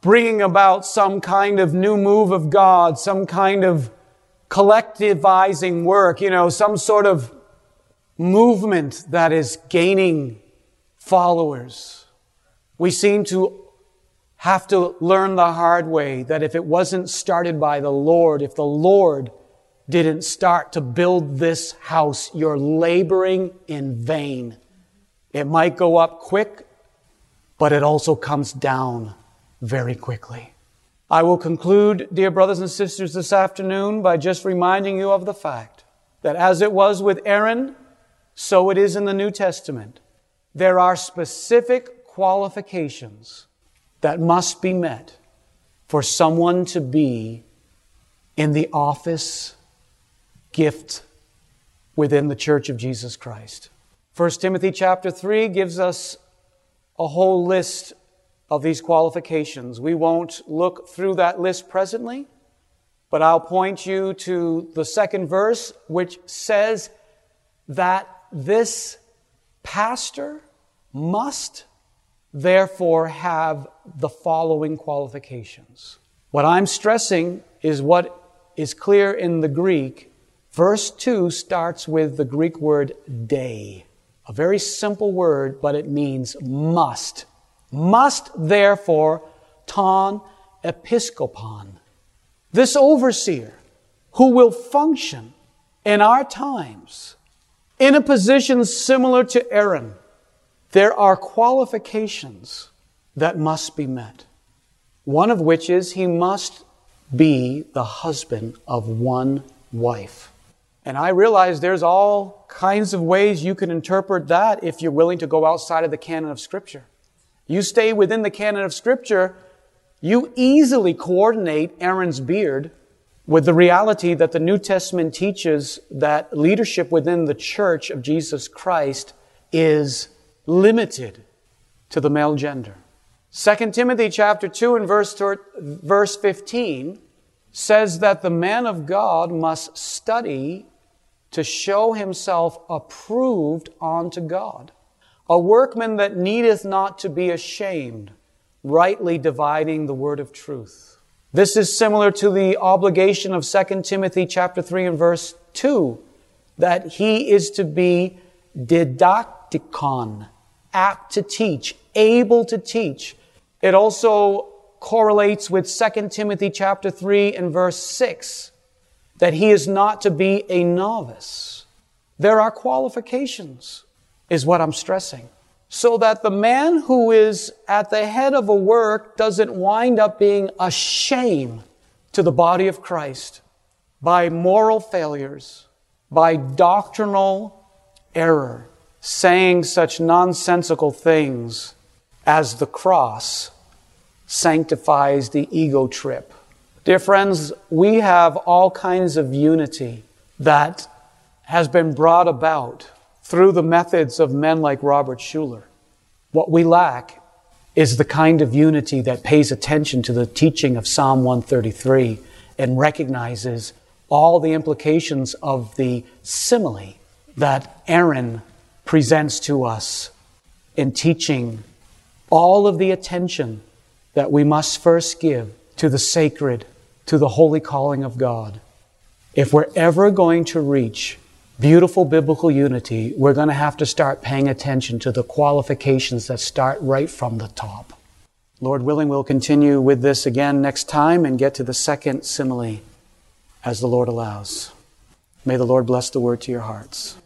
bringing about some kind of new move of God, some kind of collectivizing work, you know, some sort of movement that is gaining followers. We seem to have to learn the hard way that if it wasn't started by the Lord, if the Lord didn't start to build this house, you're laboring in vain. It might go up quick but it also comes down very quickly. I will conclude, dear brothers and sisters, this afternoon by just reminding you of the fact that as it was with Aaron, so it is in the New Testament. There are specific qualifications that must be met for someone to be in the office gift within the church of Jesus Christ. 1 Timothy chapter 3 gives us a whole list of these qualifications. We won't look through that list presently, but I'll point you to the second verse, which says that this pastor must therefore have the following qualifications. What I'm stressing is what is clear in the Greek. Verse 2 starts with the Greek word dei. A very simple word, but it means must. Must therefore ton episkopon. This overseer who will function in our times in a position similar to Aaron, there are qualifications that must be met. One of which is he must be the husband of one wife. And I realize there's all kinds of ways you can interpret that if you're willing to go outside of the canon of Scripture. You stay within the canon of Scripture, you easily coordinate Aaron's beard with the reality that the New Testament teaches that leadership within the church of Jesus Christ is limited to the male gender. 2 Timothy chapter 2 and verse, verse 15 says that the man of God must study to show himself approved unto God. A workman that needeth not to be ashamed, rightly dividing the word of truth. This is similar to the obligation of 2 Timothy chapter 3 and verse 2, that he is to be didacticon, apt to teach, able to teach. It also correlates with 2 Timothy chapter 3 and verse 6 that he is not to be a novice. There are qualifications, is what I'm stressing. So that the man who is at the head of a work doesn't wind up being a shame to the body of Christ by moral failures, by doctrinal error, saying such nonsensical things as the cross sanctifies the ego trip Dear friends, we have all kinds of unity that has been brought about through the methods of men like Robert Schuller. What we lack is the kind of unity that pays attention to the teaching of Psalm 133 and recognizes all the implications of the simile that Aaron presents to us in teaching all of the attention that we must first give to the sacred to the holy calling of God. If we're ever going to reach beautiful biblical unity, we're going to have to start paying attention to the qualifications that start right from the top. Lord willing, we'll continue with this again next time and get to the second simile as the Lord allows. May the Lord bless the word to your hearts.